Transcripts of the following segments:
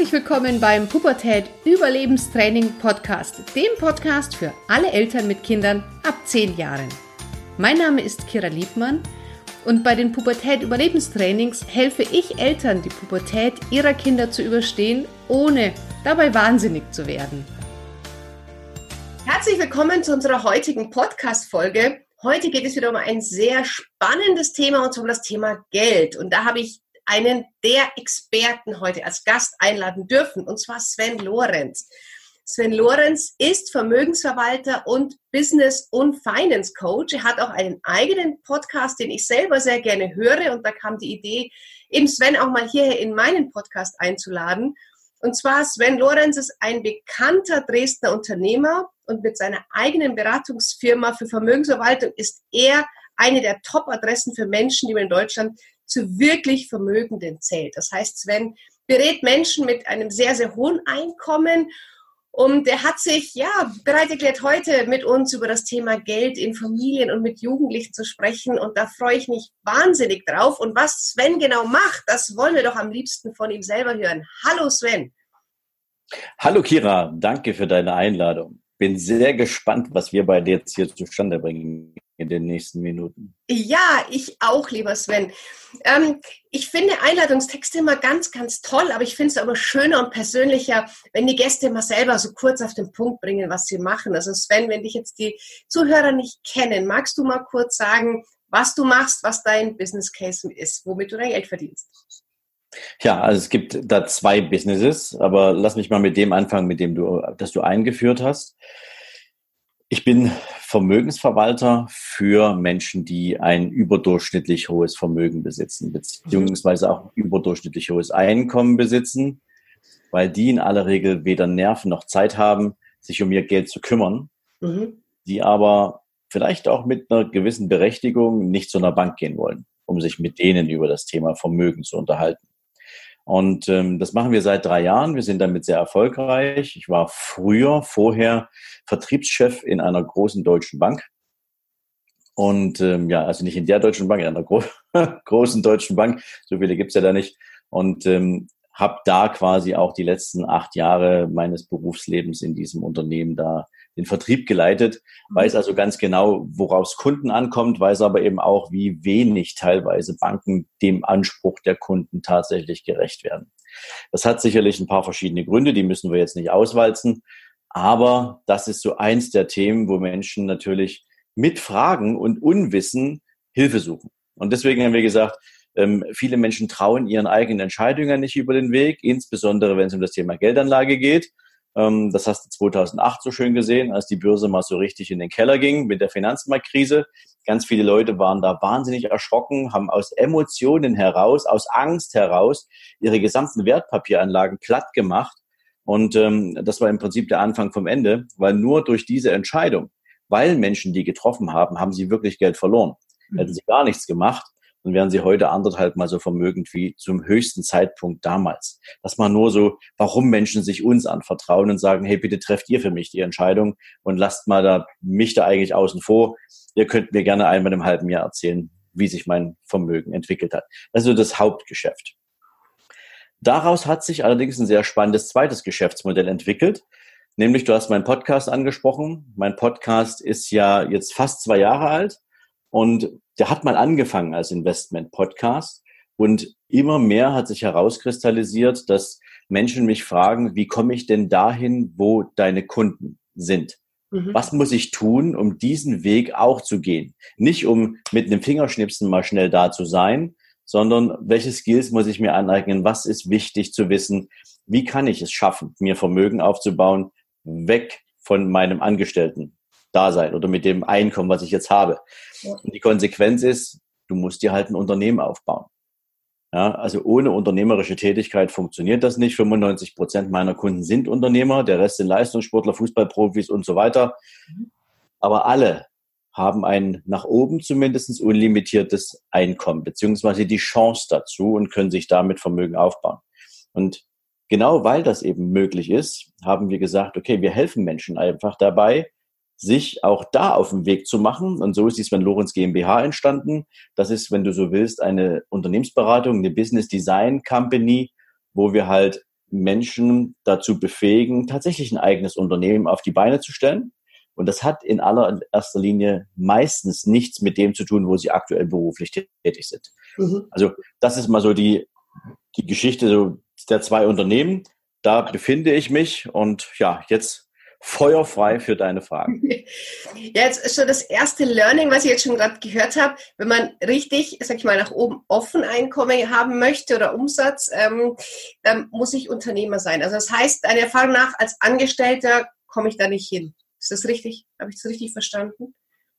Herzlich willkommen beim Pubertät Überlebenstraining Podcast, dem Podcast für alle Eltern mit Kindern ab 10 Jahren. Mein Name ist Kira Liebmann und bei den Pubertät Überlebenstrainings helfe ich Eltern, die Pubertät ihrer Kinder zu überstehen, ohne dabei wahnsinnig zu werden. Herzlich willkommen zu unserer heutigen Podcast-Folge. Heute geht es wieder um ein sehr spannendes Thema und zwar um das Thema Geld. Und da habe ich einen der Experten heute als Gast einladen dürfen, und zwar Sven Lorenz. Sven Lorenz ist Vermögensverwalter und Business- und Finance Coach. Er hat auch einen eigenen Podcast, den ich selber sehr gerne höre. Und da kam die Idee, eben Sven auch mal hierher in meinen Podcast einzuladen. Und zwar Sven Lorenz ist ein bekannter Dresdner Unternehmer und mit seiner eigenen Beratungsfirma für Vermögensverwaltung ist er eine der Top-Adressen für Menschen, die in Deutschland zu wirklich Vermögenden zählt. Das heißt, Sven berät Menschen mit einem sehr, sehr hohen Einkommen und er hat sich ja bereit erklärt, heute mit uns über das Thema Geld in Familien und mit Jugendlichen zu sprechen. Und da freue ich mich wahnsinnig drauf. Und was Sven genau macht, das wollen wir doch am liebsten von ihm selber hören. Hallo Sven. Hallo Kira, danke für deine Einladung. Bin sehr gespannt, was wir bei dir jetzt hier zustande bringen in den nächsten Minuten. Ja, ich auch, lieber Sven. Ähm, ich finde Einladungstexte immer ganz, ganz toll, aber ich finde es aber schöner und persönlicher, wenn die Gäste mal selber so kurz auf den Punkt bringen, was sie machen. Also Sven, wenn dich jetzt die Zuhörer nicht kennen, magst du mal kurz sagen, was du machst, was dein Business Case ist, womit du dein Geld verdienst? Ja, also es gibt da zwei Businesses, aber lass mich mal mit dem anfangen, mit dem du, das du eingeführt hast. Ich bin Vermögensverwalter für Menschen, die ein überdurchschnittlich hohes Vermögen besitzen, beziehungsweise auch überdurchschnittlich hohes Einkommen besitzen, weil die in aller Regel weder Nerven noch Zeit haben, sich um ihr Geld zu kümmern, mhm. die aber vielleicht auch mit einer gewissen Berechtigung nicht zu einer Bank gehen wollen, um sich mit denen über das Thema Vermögen zu unterhalten. Und ähm, das machen wir seit drei Jahren. Wir sind damit sehr erfolgreich. Ich war früher, vorher Vertriebschef in einer großen deutschen Bank. Und ähm, ja, also nicht in der deutschen Bank, in einer gro großen deutschen Bank. So viele gibt's ja da nicht. Und ähm, habe da quasi auch die letzten acht Jahre meines Berufslebens in diesem Unternehmen da den Vertrieb geleitet, weiß also ganz genau, woraus Kunden ankommt, weiß aber eben auch, wie wenig teilweise Banken dem Anspruch der Kunden tatsächlich gerecht werden. Das hat sicherlich ein paar verschiedene Gründe, die müssen wir jetzt nicht auswalzen, aber das ist so eins der Themen, wo Menschen natürlich mit Fragen und Unwissen Hilfe suchen. Und deswegen haben wir gesagt, ähm, viele Menschen trauen ihren eigenen Entscheidungen nicht über den Weg, insbesondere wenn es um das Thema Geldanlage geht. Ähm, das hast du 2008 so schön gesehen, als die Börse mal so richtig in den Keller ging mit der Finanzmarktkrise. Ganz viele Leute waren da wahnsinnig erschrocken, haben aus Emotionen heraus, aus Angst heraus ihre gesamten Wertpapieranlagen platt gemacht. Und ähm, das war im Prinzip der Anfang vom Ende, weil nur durch diese Entscheidung, weil Menschen die getroffen haben, haben sie wirklich Geld verloren. Hätten sie gar nichts gemacht, dann wären sie heute anderthalb mal so vermögend wie zum höchsten Zeitpunkt damals. Das mal nur so, warum Menschen sich uns anvertrauen und sagen, hey, bitte trefft ihr für mich die Entscheidung und lasst mal da mich da eigentlich außen vor. Ihr könnt mir gerne einmal im halben Jahr erzählen, wie sich mein Vermögen entwickelt hat. Also das Hauptgeschäft. Daraus hat sich allerdings ein sehr spannendes zweites Geschäftsmodell entwickelt. Nämlich, du hast meinen Podcast angesprochen. Mein Podcast ist ja jetzt fast zwei Jahre alt und der hat mal angefangen als Investment-Podcast und immer mehr hat sich herauskristallisiert, dass Menschen mich fragen, wie komme ich denn dahin, wo deine Kunden sind? Mhm. Was muss ich tun, um diesen Weg auch zu gehen? Nicht um mit einem Fingerschnipsen mal schnell da zu sein, sondern welche Skills muss ich mir aneignen? Was ist wichtig zu wissen? Wie kann ich es schaffen, mir Vermögen aufzubauen, weg von meinem Angestellten Dasein oder mit dem Einkommen, was ich jetzt habe. Ja. Und die Konsequenz ist, du musst dir halt ein Unternehmen aufbauen. Ja, also ohne unternehmerische Tätigkeit funktioniert das nicht. 95 Prozent meiner Kunden sind Unternehmer, der Rest sind Leistungssportler, Fußballprofis und so weiter. Mhm. Aber alle haben ein nach oben zumindest unlimitiertes Einkommen, beziehungsweise die Chance dazu und können sich damit Vermögen aufbauen. Und genau weil das eben möglich ist, haben wir gesagt, okay, wir helfen Menschen einfach dabei, sich auch da auf den Weg zu machen. Und so ist die Sven Lorenz GmbH entstanden. Das ist, wenn du so willst, eine Unternehmensberatung, eine Business Design Company, wo wir halt Menschen dazu befähigen, tatsächlich ein eigenes Unternehmen auf die Beine zu stellen. Und das hat in allererster Linie meistens nichts mit dem zu tun, wo sie aktuell beruflich tätig sind. Mhm. Also das ist mal so die, die Geschichte so der zwei Unternehmen. Da befinde ich mich und ja, jetzt feuerfrei für deine Fragen. Ja, jetzt ist schon das erste Learning, was ich jetzt schon gerade gehört habe. Wenn man richtig, sag ich mal, nach oben offen Einkommen haben möchte oder Umsatz, ähm, dann muss ich Unternehmer sein. Also das heißt, deiner Erfahrung nach, als Angestellter komme ich da nicht hin. Ist das richtig? Habe ich das richtig verstanden?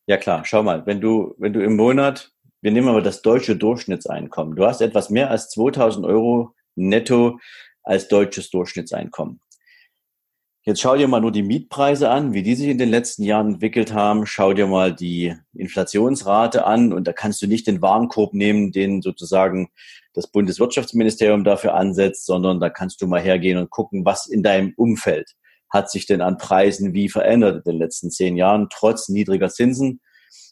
Ja klar, schau mal, wenn du, wenn du im Monat, wir nehmen aber das deutsche Durchschnittseinkommen, du hast etwas mehr als 2000 Euro netto als deutsches Durchschnittseinkommen. Jetzt schau dir mal nur die Mietpreise an, wie die sich in den letzten Jahren entwickelt haben. Schau dir mal die Inflationsrate an und da kannst du nicht den Warenkorb nehmen, den sozusagen das Bundeswirtschaftsministerium dafür ansetzt, sondern da kannst du mal hergehen und gucken, was in deinem Umfeld hat sich denn an Preisen wie verändert in den letzten zehn Jahren, trotz niedriger Zinsen.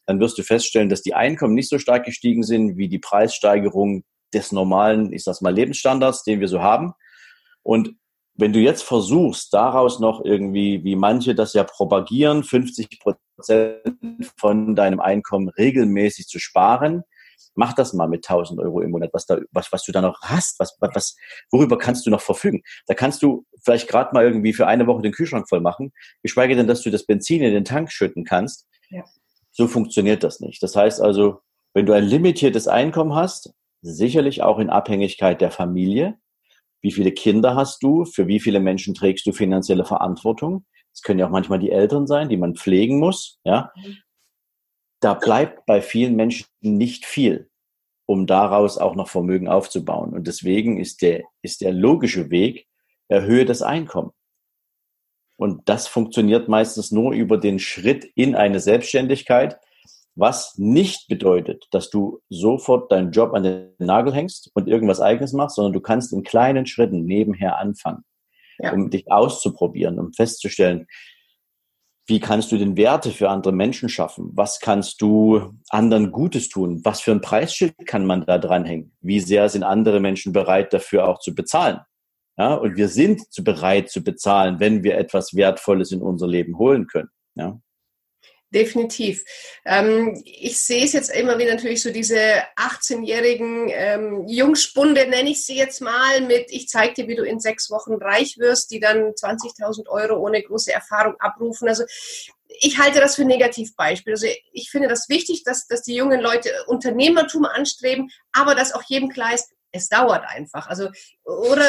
Dann wirst du feststellen, dass die Einkommen nicht so stark gestiegen sind wie die Preissteigerung des normalen, ich sag's mal, Lebensstandards, den wir so haben. Und wenn du jetzt versuchst, daraus noch irgendwie, wie manche das ja propagieren, 50 Prozent von deinem Einkommen regelmäßig zu sparen, mach das mal mit 1000 Euro im Monat, was, da, was, was du da noch hast, was, was, worüber kannst du noch verfügen? Da kannst du vielleicht gerade mal irgendwie für eine Woche den Kühlschrank voll machen, geschweige denn, dass du das Benzin in den Tank schütten kannst. Ja. So funktioniert das nicht. Das heißt also, wenn du ein limitiertes Einkommen hast, sicherlich auch in Abhängigkeit der Familie, wie viele Kinder hast du? Für wie viele Menschen trägst du finanzielle Verantwortung? Es können ja auch manchmal die Eltern sein, die man pflegen muss, ja. Mhm. Da bleibt bei vielen Menschen nicht viel, um daraus auch noch Vermögen aufzubauen. Und deswegen ist der, ist der logische Weg, erhöhe das Einkommen. Und das funktioniert meistens nur über den Schritt in eine Selbstständigkeit, was nicht bedeutet, dass du sofort deinen Job an den Nagel hängst und irgendwas eigenes machst, sondern du kannst in kleinen Schritten nebenher anfangen, ja. um dich auszuprobieren, um festzustellen, wie kannst du den Werte für andere Menschen schaffen? Was kannst du anderen Gutes tun? Was für ein Preisschild kann man da dranhängen? Wie sehr sind andere Menschen bereit, dafür auch zu bezahlen? Ja, und wir sind bereit zu bezahlen, wenn wir etwas Wertvolles in unser Leben holen können. Ja. Definitiv. Ähm, ich sehe es jetzt immer wieder natürlich so diese 18-jährigen ähm, Jungspunde, nenne ich sie jetzt mal, mit ich zeige dir, wie du in sechs Wochen reich wirst, die dann 20.000 Euro ohne große Erfahrung abrufen. Also ich halte das für ein Negativbeispiel. Also ich finde das wichtig, dass, dass die jungen Leute Unternehmertum anstreben, aber dass auch jedem klar ist, es dauert einfach. Also, oder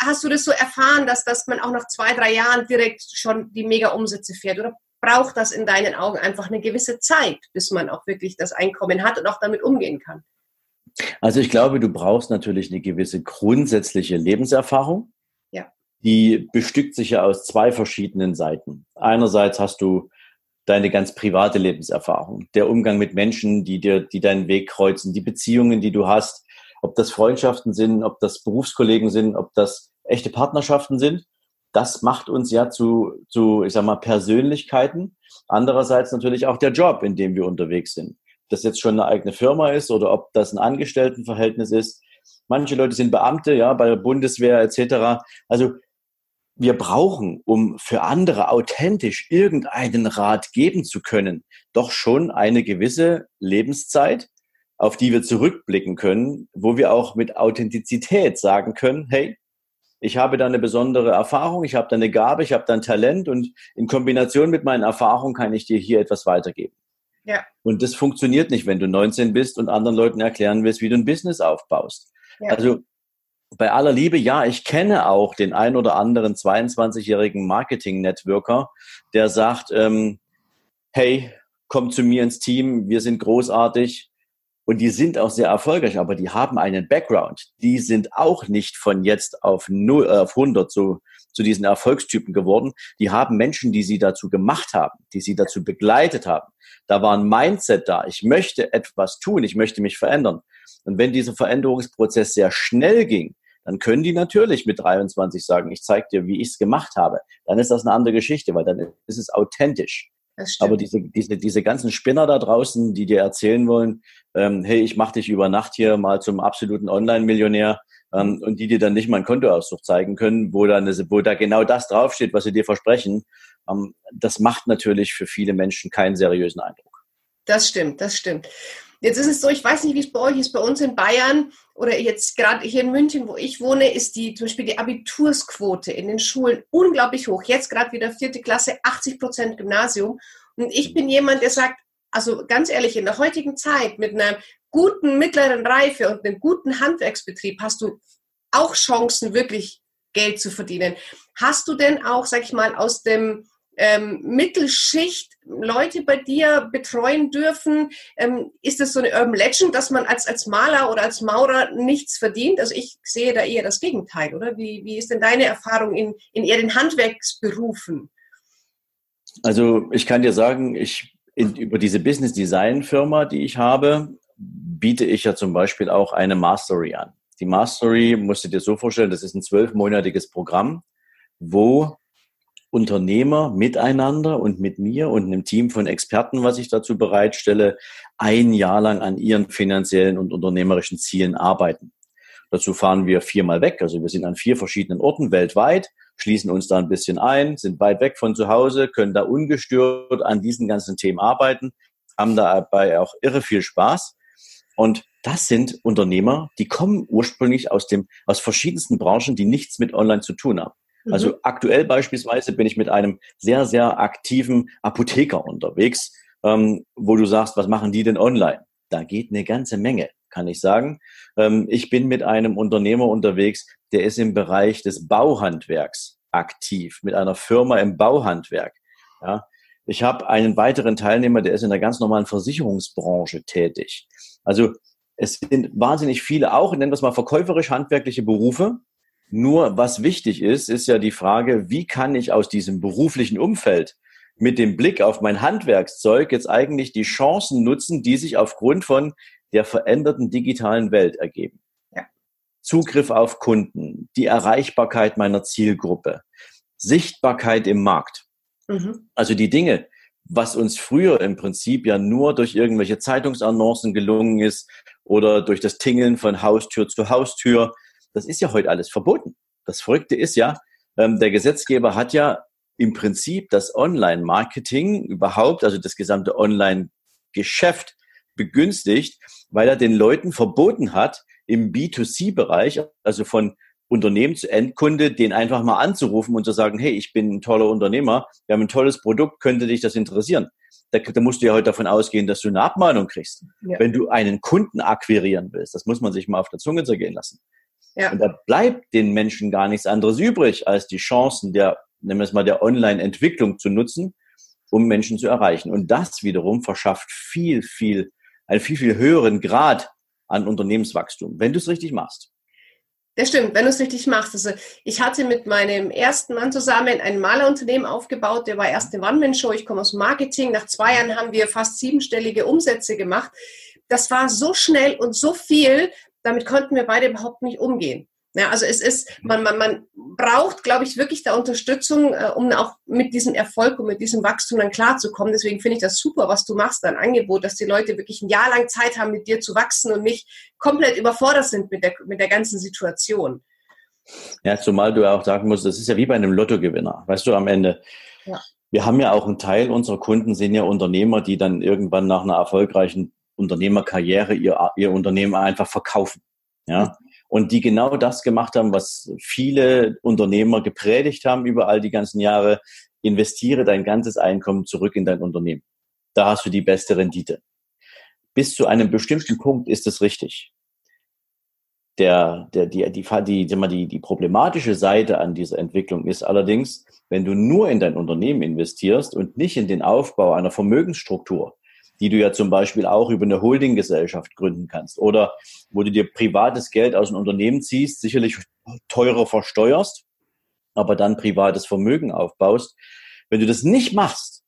hast du das so erfahren, dass, dass man auch nach zwei, drei Jahren direkt schon die Mega-Umsätze fährt? Oder braucht das in deinen Augen einfach eine gewisse Zeit, bis man auch wirklich das Einkommen hat und auch damit umgehen kann? Also ich glaube, du brauchst natürlich eine gewisse grundsätzliche Lebenserfahrung. Ja. Die bestückt sich ja aus zwei verschiedenen Seiten. Einerseits hast du deine ganz private Lebenserfahrung, der Umgang mit Menschen, die dir, die deinen Weg kreuzen, die Beziehungen, die du hast, ob das Freundschaften sind, ob das Berufskollegen sind, ob das echte Partnerschaften sind das macht uns ja zu, zu, ich sag mal, Persönlichkeiten. Andererseits natürlich auch der Job, in dem wir unterwegs sind. Ob das jetzt schon eine eigene Firma ist oder ob das ein Angestelltenverhältnis ist. Manche Leute sind Beamte, ja, bei der Bundeswehr etc. Also wir brauchen, um für andere authentisch irgendeinen Rat geben zu können, doch schon eine gewisse Lebenszeit, auf die wir zurückblicken können, wo wir auch mit Authentizität sagen können, hey, ich habe da eine besondere Erfahrung, ich habe da eine Gabe, ich habe da ein Talent und in Kombination mit meinen Erfahrungen kann ich dir hier etwas weitergeben. Ja. Und das funktioniert nicht, wenn du 19 bist und anderen Leuten erklären willst, wie du ein Business aufbaust. Ja. Also bei aller Liebe, ja, ich kenne auch den ein oder anderen 22-jährigen Marketing-Networker, der sagt, ähm, hey, komm zu mir ins Team, wir sind großartig, und die sind auch sehr erfolgreich, aber die haben einen Background. Die sind auch nicht von jetzt auf, 0, äh, auf 100 so, zu diesen Erfolgstypen geworden. Die haben Menschen, die sie dazu gemacht haben, die sie dazu begleitet haben. Da war ein Mindset da. Ich möchte etwas tun, ich möchte mich verändern. Und wenn dieser Veränderungsprozess sehr schnell ging, dann können die natürlich mit 23 sagen, ich zeige dir, wie ich es gemacht habe. Dann ist das eine andere Geschichte, weil dann ist es authentisch. Aber diese, diese, diese ganzen Spinner da draußen, die dir erzählen wollen, ähm, hey, ich mache dich über Nacht hier mal zum absoluten Online-Millionär, ähm, und die dir dann nicht mal einen Kontoauszug zeigen können, wo, dann, wo da genau das draufsteht, was sie dir versprechen. Ähm, das macht natürlich für viele Menschen keinen seriösen Eindruck. Das stimmt, das stimmt. Jetzt ist es so, ich weiß nicht, wie es bei euch ist, bei uns in Bayern oder jetzt gerade hier in München, wo ich wohne, ist die zum Beispiel die Abitursquote in den Schulen unglaublich hoch. Jetzt gerade wieder vierte Klasse, 80 Prozent Gymnasium. Und ich bin jemand, der sagt, also ganz ehrlich, in der heutigen Zeit mit einer guten mittleren Reife und einem guten Handwerksbetrieb hast du auch Chancen, wirklich Geld zu verdienen. Hast du denn auch, sag ich mal, aus dem ähm, Mittelschicht Leute bei dir betreuen dürfen? Ähm, ist das so eine Urban Legend, dass man als, als Maler oder als Maurer nichts verdient? Also ich sehe da eher das Gegenteil, oder? Wie, wie ist denn deine Erfahrung in, in eher den Handwerksberufen? Also ich kann dir sagen, ich in, über diese Business Design Firma, die ich habe, biete ich ja zum Beispiel auch eine Mastery an. Die Mastery musst du dir so vorstellen, das ist ein zwölfmonatiges Programm, wo Unternehmer miteinander und mit mir und einem Team von Experten, was ich dazu bereitstelle, ein Jahr lang an ihren finanziellen und unternehmerischen Zielen arbeiten. Dazu fahren wir viermal weg. Also wir sind an vier verschiedenen Orten weltweit, schließen uns da ein bisschen ein, sind weit weg von zu Hause, können da ungestört an diesen ganzen Themen arbeiten, haben dabei auch irre viel Spaß. Und das sind Unternehmer, die kommen ursprünglich aus dem, aus verschiedensten Branchen, die nichts mit Online zu tun haben. Also mhm. aktuell beispielsweise bin ich mit einem sehr, sehr aktiven Apotheker unterwegs, ähm, wo du sagst, was machen die denn online? Da geht eine ganze Menge kann ich sagen. Ähm, ich bin mit einem Unternehmer unterwegs, der ist im Bereich des Bauhandwerks aktiv, mit einer Firma im Bauhandwerk. Ja. Ich habe einen weiteren Teilnehmer, der ist in der ganz normalen Versicherungsbranche tätig. Also es sind wahnsinnig viele auch, nennen wir es mal verkäuferisch-handwerkliche Berufe. Nur was wichtig ist, ist ja die Frage, wie kann ich aus diesem beruflichen Umfeld mit dem Blick auf mein Handwerkszeug jetzt eigentlich die Chancen nutzen, die sich aufgrund von der veränderten digitalen Welt ergeben. Ja. Zugriff auf Kunden, die Erreichbarkeit meiner Zielgruppe, Sichtbarkeit im Markt. Mhm. Also die Dinge, was uns früher im Prinzip ja nur durch irgendwelche Zeitungsannoncen gelungen ist oder durch das Tingeln von Haustür zu Haustür, das ist ja heute alles verboten. Das Verrückte ist ja, ähm, der Gesetzgeber hat ja im Prinzip das Online-Marketing überhaupt, also das gesamte Online-Geschäft begünstigt, weil er den Leuten verboten hat, im B2C-Bereich, also von Unternehmen zu Endkunde, den einfach mal anzurufen und zu sagen, hey, ich bin ein toller Unternehmer, wir haben ein tolles Produkt, könnte dich das interessieren? Da, da musst du ja heute davon ausgehen, dass du eine Abmahnung kriegst. Ja. Wenn du einen Kunden akquirieren willst, das muss man sich mal auf der Zunge zergehen lassen. Ja. Und da bleibt den Menschen gar nichts anderes übrig, als die Chancen der, nehmen wir es mal, der Online-Entwicklung zu nutzen, um Menschen zu erreichen. Und das wiederum verschafft viel, viel einen viel, viel höheren Grad an Unternehmenswachstum, wenn du es richtig machst. Das stimmt, wenn du es richtig machst. Also ich hatte mit meinem ersten Mann zusammen ein Malerunternehmen aufgebaut, der war erst eine One-Man-Show, ich komme aus Marketing. Nach zwei Jahren haben wir fast siebenstellige Umsätze gemacht. Das war so schnell und so viel, damit konnten wir beide überhaupt nicht umgehen. Ja, also es ist, man, man, man braucht, glaube ich, wirklich da Unterstützung, äh, um auch mit diesem Erfolg und mit diesem Wachstum dann klarzukommen. Deswegen finde ich das super, was du machst, dein Angebot, dass die Leute wirklich ein Jahr lang Zeit haben, mit dir zu wachsen und nicht komplett überfordert sind mit der, mit der ganzen Situation. Ja, zumal du ja auch sagen musst, das ist ja wie bei einem Lottogewinner, weißt du, am Ende. Ja. Wir haben ja auch einen Teil unserer Kunden sind ja Unternehmer, die dann irgendwann nach einer erfolgreichen Unternehmerkarriere ihr, ihr Unternehmen einfach verkaufen. Ja und die genau das gemacht haben, was viele Unternehmer gepredigt haben über all die ganzen Jahre. Investiere dein ganzes Einkommen zurück in dein Unternehmen. Da hast du die beste Rendite. Bis zu einem bestimmten Punkt ist es richtig. Der, der, die, die, die, die, die problematische Seite an dieser Entwicklung ist allerdings, wenn du nur in dein Unternehmen investierst und nicht in den Aufbau einer Vermögensstruktur, die du ja zum Beispiel auch über eine Holdinggesellschaft gründen kannst oder wo du dir privates Geld aus einem Unternehmen ziehst, sicherlich teurer versteuerst, aber dann privates Vermögen aufbaust. Wenn du das nicht machst,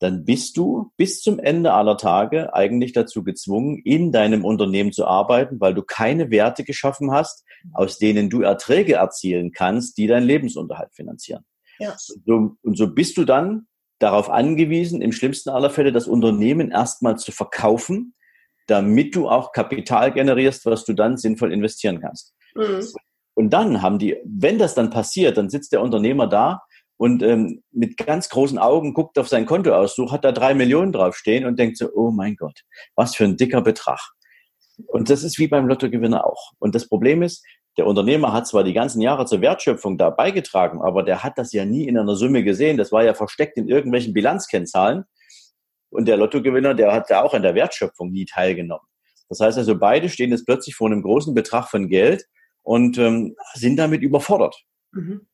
dann bist du bis zum Ende aller Tage eigentlich dazu gezwungen, in deinem Unternehmen zu arbeiten, weil du keine Werte geschaffen hast, aus denen du Erträge erzielen kannst, die deinen Lebensunterhalt finanzieren. Ja. Und, so, und so bist du dann darauf angewiesen, im schlimmsten aller Fälle das Unternehmen erstmal zu verkaufen, damit du auch Kapital generierst, was du dann sinnvoll investieren kannst. Mhm. Und dann haben die, wenn das dann passiert, dann sitzt der Unternehmer da und ähm, mit ganz großen Augen guckt auf sein Kontoauszug, hat da drei Millionen draufstehen und denkt so, oh mein Gott, was für ein dicker Betrag. Und das ist wie beim Lottogewinner auch. Und das Problem ist, der Unternehmer hat zwar die ganzen Jahre zur Wertschöpfung da beigetragen, aber der hat das ja nie in einer Summe gesehen. Das war ja versteckt in irgendwelchen Bilanzkennzahlen. Und der Lottogewinner, der hat ja auch an der Wertschöpfung nie teilgenommen. Das heißt also, beide stehen jetzt plötzlich vor einem großen Betrag von Geld und ähm, sind damit überfordert. Mhm.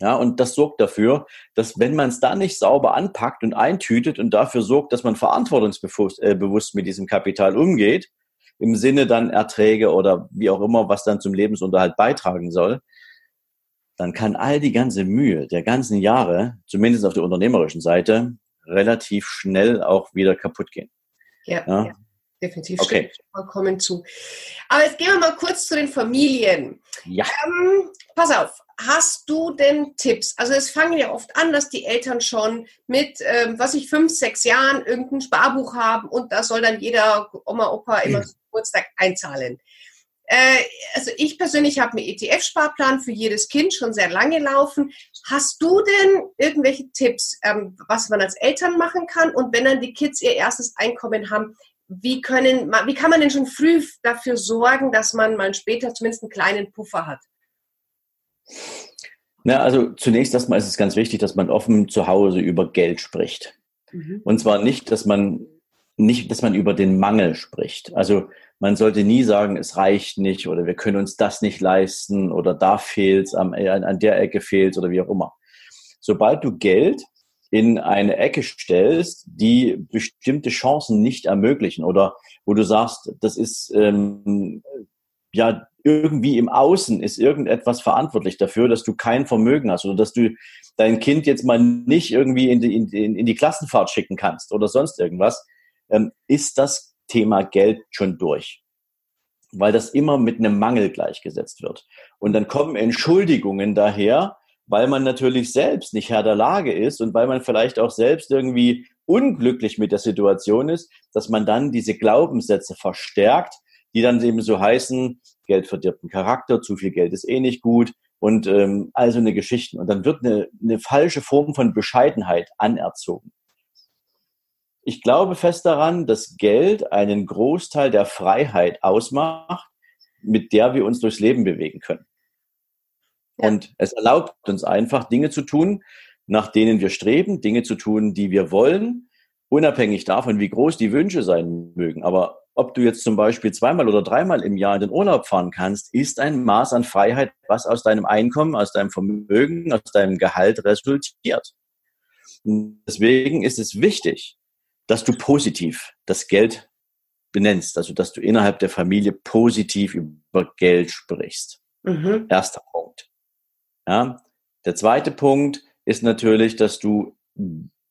Ja, und das sorgt dafür, dass wenn man es da nicht sauber anpackt und eintütet und dafür sorgt, dass man verantwortungsbewusst äh, mit diesem Kapital umgeht, im Sinne dann Erträge oder wie auch immer, was dann zum Lebensunterhalt beitragen soll, dann kann all die ganze Mühe der ganzen Jahre, zumindest auf der unternehmerischen Seite, relativ schnell auch wieder kaputt gehen. Ja, ja. ja definitiv okay. vollkommen zu. Aber jetzt gehen wir mal kurz zu den Familien. Ja. Ähm, pass auf, hast du denn Tipps? Also es fangen ja oft an, dass die Eltern schon mit, ähm, was ich, fünf, sechs Jahren irgendein Sparbuch haben und da soll dann jeder Oma, Opa immer zum Geburtstag einzahlen. Äh, also ich persönlich habe einen ETF-Sparplan für jedes Kind schon sehr lange laufen. Hast du denn irgendwelche Tipps, ähm, was man als Eltern machen kann? Und wenn dann die Kids ihr erstes Einkommen haben, wie, können, wie kann man denn schon früh dafür sorgen, dass man mal später zumindest einen kleinen Puffer hat? Na, also zunächst erstmal ist es ganz wichtig, dass man offen zu Hause über Geld spricht. Mhm. Und zwar nicht, dass man nicht, dass man über den Mangel spricht. Also man sollte nie sagen, es reicht nicht oder wir können uns das nicht leisten oder da fehlt an, an der Ecke fehlt oder wie auch immer. Sobald du Geld in eine Ecke stellst, die bestimmte Chancen nicht ermöglichen oder wo du sagst, das ist ähm, ja irgendwie im Außen ist irgendetwas verantwortlich dafür, dass du kein Vermögen hast oder dass du dein Kind jetzt mal nicht irgendwie in die, in, in die Klassenfahrt schicken kannst oder sonst irgendwas, ähm, ist das Thema Geld schon durch. Weil das immer mit einem Mangel gleichgesetzt wird. Und dann kommen Entschuldigungen daher, weil man natürlich selbst nicht Herr der Lage ist und weil man vielleicht auch selbst irgendwie unglücklich mit der Situation ist, dass man dann diese Glaubenssätze verstärkt, die dann eben so heißen, Geld verdirbt den Charakter, zu viel Geld ist eh nicht gut und ähm, also eine Geschichte. Und dann wird eine, eine falsche Form von Bescheidenheit anerzogen. Ich glaube fest daran, dass Geld einen Großteil der Freiheit ausmacht, mit der wir uns durchs Leben bewegen können. Und es erlaubt uns einfach, Dinge zu tun, nach denen wir streben, Dinge zu tun, die wir wollen, unabhängig davon, wie groß die Wünsche sein mögen. Aber ob du jetzt zum Beispiel zweimal oder dreimal im Jahr in den Urlaub fahren kannst, ist ein Maß an Freiheit, was aus deinem Einkommen, aus deinem Vermögen, aus deinem Gehalt resultiert. Und deswegen ist es wichtig, dass du positiv das Geld benennst, also dass du innerhalb der Familie positiv über Geld sprichst. Mhm. Erster Punkt. Ja. Der zweite Punkt ist natürlich, dass du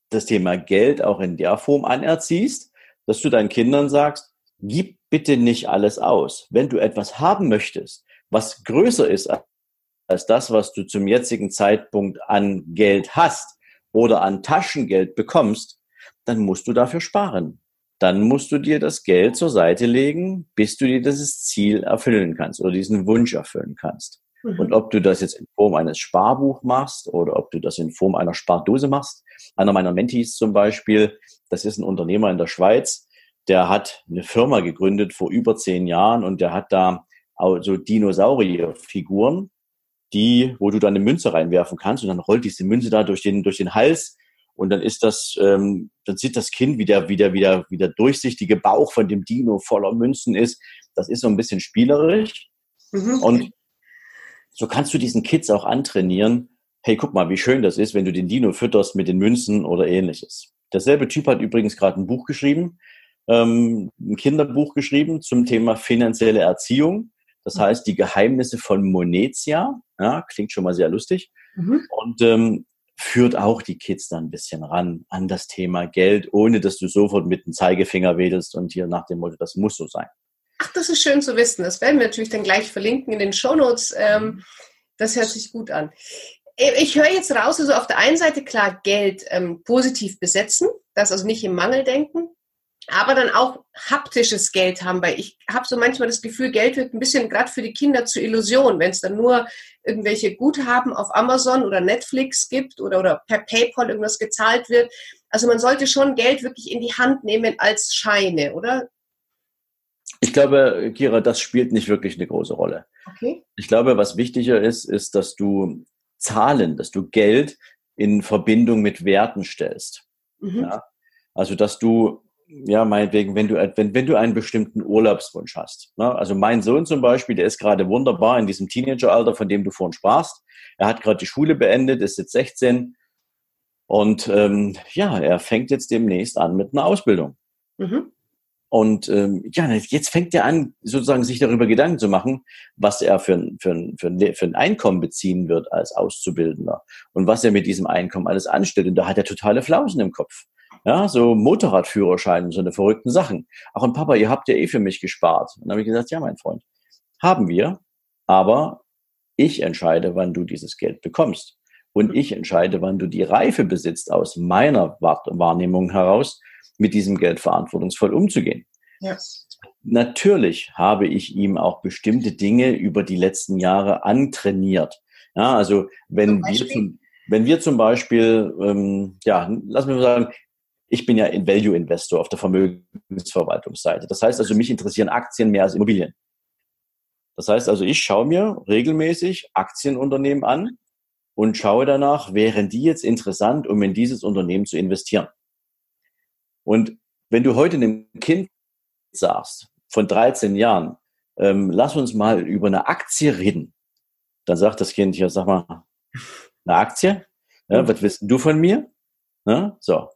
das Thema Geld auch in der Form anerziehst, dass du deinen Kindern sagst, gib bitte nicht alles aus. Wenn du etwas haben möchtest, was größer ist als das, was du zum jetzigen Zeitpunkt an Geld hast oder an Taschengeld bekommst, dann musst du dafür sparen. Dann musst du dir das Geld zur Seite legen, bis du dir dieses Ziel erfüllen kannst oder diesen Wunsch erfüllen kannst. Mhm. Und ob du das jetzt in Form eines Sparbuch machst oder ob du das in Form einer Spardose machst. Einer meiner Mentees zum Beispiel, das ist ein Unternehmer in der Schweiz, der hat eine Firma gegründet vor über zehn Jahren und der hat da so Dinosaurierfiguren, die, wo du dann eine Münze reinwerfen kannst und dann rollt diese Münze da durch den, durch den Hals und dann ist das, ähm, dann sieht das Kind, wie der, wie der, wie der, wie der durchsichtige Bauch von dem Dino voller Münzen ist. Das ist so ein bisschen spielerisch. Mhm. Und so kannst du diesen Kids auch antrainieren, hey, guck mal, wie schön das ist, wenn du den Dino fütterst mit den Münzen oder ähnliches. Derselbe Typ hat übrigens gerade ein Buch geschrieben, ähm, ein Kinderbuch geschrieben zum Thema finanzielle Erziehung. Das mhm. heißt, die Geheimnisse von Monetia. Ja, klingt schon mal sehr lustig. Mhm. Und ähm, führt auch die Kids dann ein bisschen ran an das Thema Geld, ohne dass du sofort mit dem Zeigefinger wedelst und hier nach dem Motto, das muss so sein. Ach, das ist schön zu wissen. Das werden wir natürlich dann gleich verlinken in den Shownotes. Ähm, das hört sich gut an. Äh, ich höre jetzt raus, also auf der einen Seite klar Geld ähm, positiv besetzen, das also nicht im Mangel denken. Aber dann auch haptisches Geld haben, weil ich habe so manchmal das Gefühl, Geld wird ein bisschen gerade für die Kinder zur Illusion, wenn es dann nur irgendwelche Guthaben auf Amazon oder Netflix gibt oder, oder per PayPal irgendwas gezahlt wird. Also man sollte schon Geld wirklich in die Hand nehmen als Scheine, oder? Ich glaube, Kira, das spielt nicht wirklich eine große Rolle. Okay. Ich glaube, was wichtiger ist, ist, dass du Zahlen, dass du Geld in Verbindung mit Werten stellst. Mhm. Ja? Also, dass du ja, meinetwegen, wenn du, wenn, wenn du einen bestimmten Urlaubswunsch hast. Ne? Also mein Sohn zum Beispiel, der ist gerade wunderbar in diesem Teenageralter, von dem du vorhin sprachst. Er hat gerade die Schule beendet, ist jetzt 16 und ähm, ja, er fängt jetzt demnächst an mit einer Ausbildung. Mhm. Und ähm, ja, jetzt fängt er an, sozusagen sich darüber Gedanken zu machen, was er für ein, für, ein, für, ein, für ein Einkommen beziehen wird als Auszubildender und was er mit diesem Einkommen alles anstellt. Und da hat er totale Flausen im Kopf. Ja, so Motorradführerschein, so eine verrückten Sachen. Auch ein Papa, ihr habt ja eh für mich gespart. Und dann habe ich gesagt, ja, mein Freund, haben wir, aber ich entscheide, wann du dieses Geld bekommst. Und ich entscheide, wann du die Reife besitzt, aus meiner Wahrnehmung heraus, mit diesem Geld verantwortungsvoll umzugehen. Ja. Natürlich habe ich ihm auch bestimmte Dinge über die letzten Jahre antrainiert. Ja, also wenn wir zum, wenn wir zum Beispiel, ähm, ja, lass mich mal sagen, ich bin ja ein Value Investor auf der Vermögensverwaltungsseite. Das heißt also, mich interessieren Aktien mehr als Immobilien. Das heißt also, ich schaue mir regelmäßig Aktienunternehmen an und schaue danach, wären die jetzt interessant, um in dieses Unternehmen zu investieren. Und wenn du heute einem Kind sagst, von 13 Jahren, ähm, lass uns mal über eine Aktie reden, dann sagt das Kind, ja, sag mal, eine Aktie? Ja, was willst du von mir? Ja, so,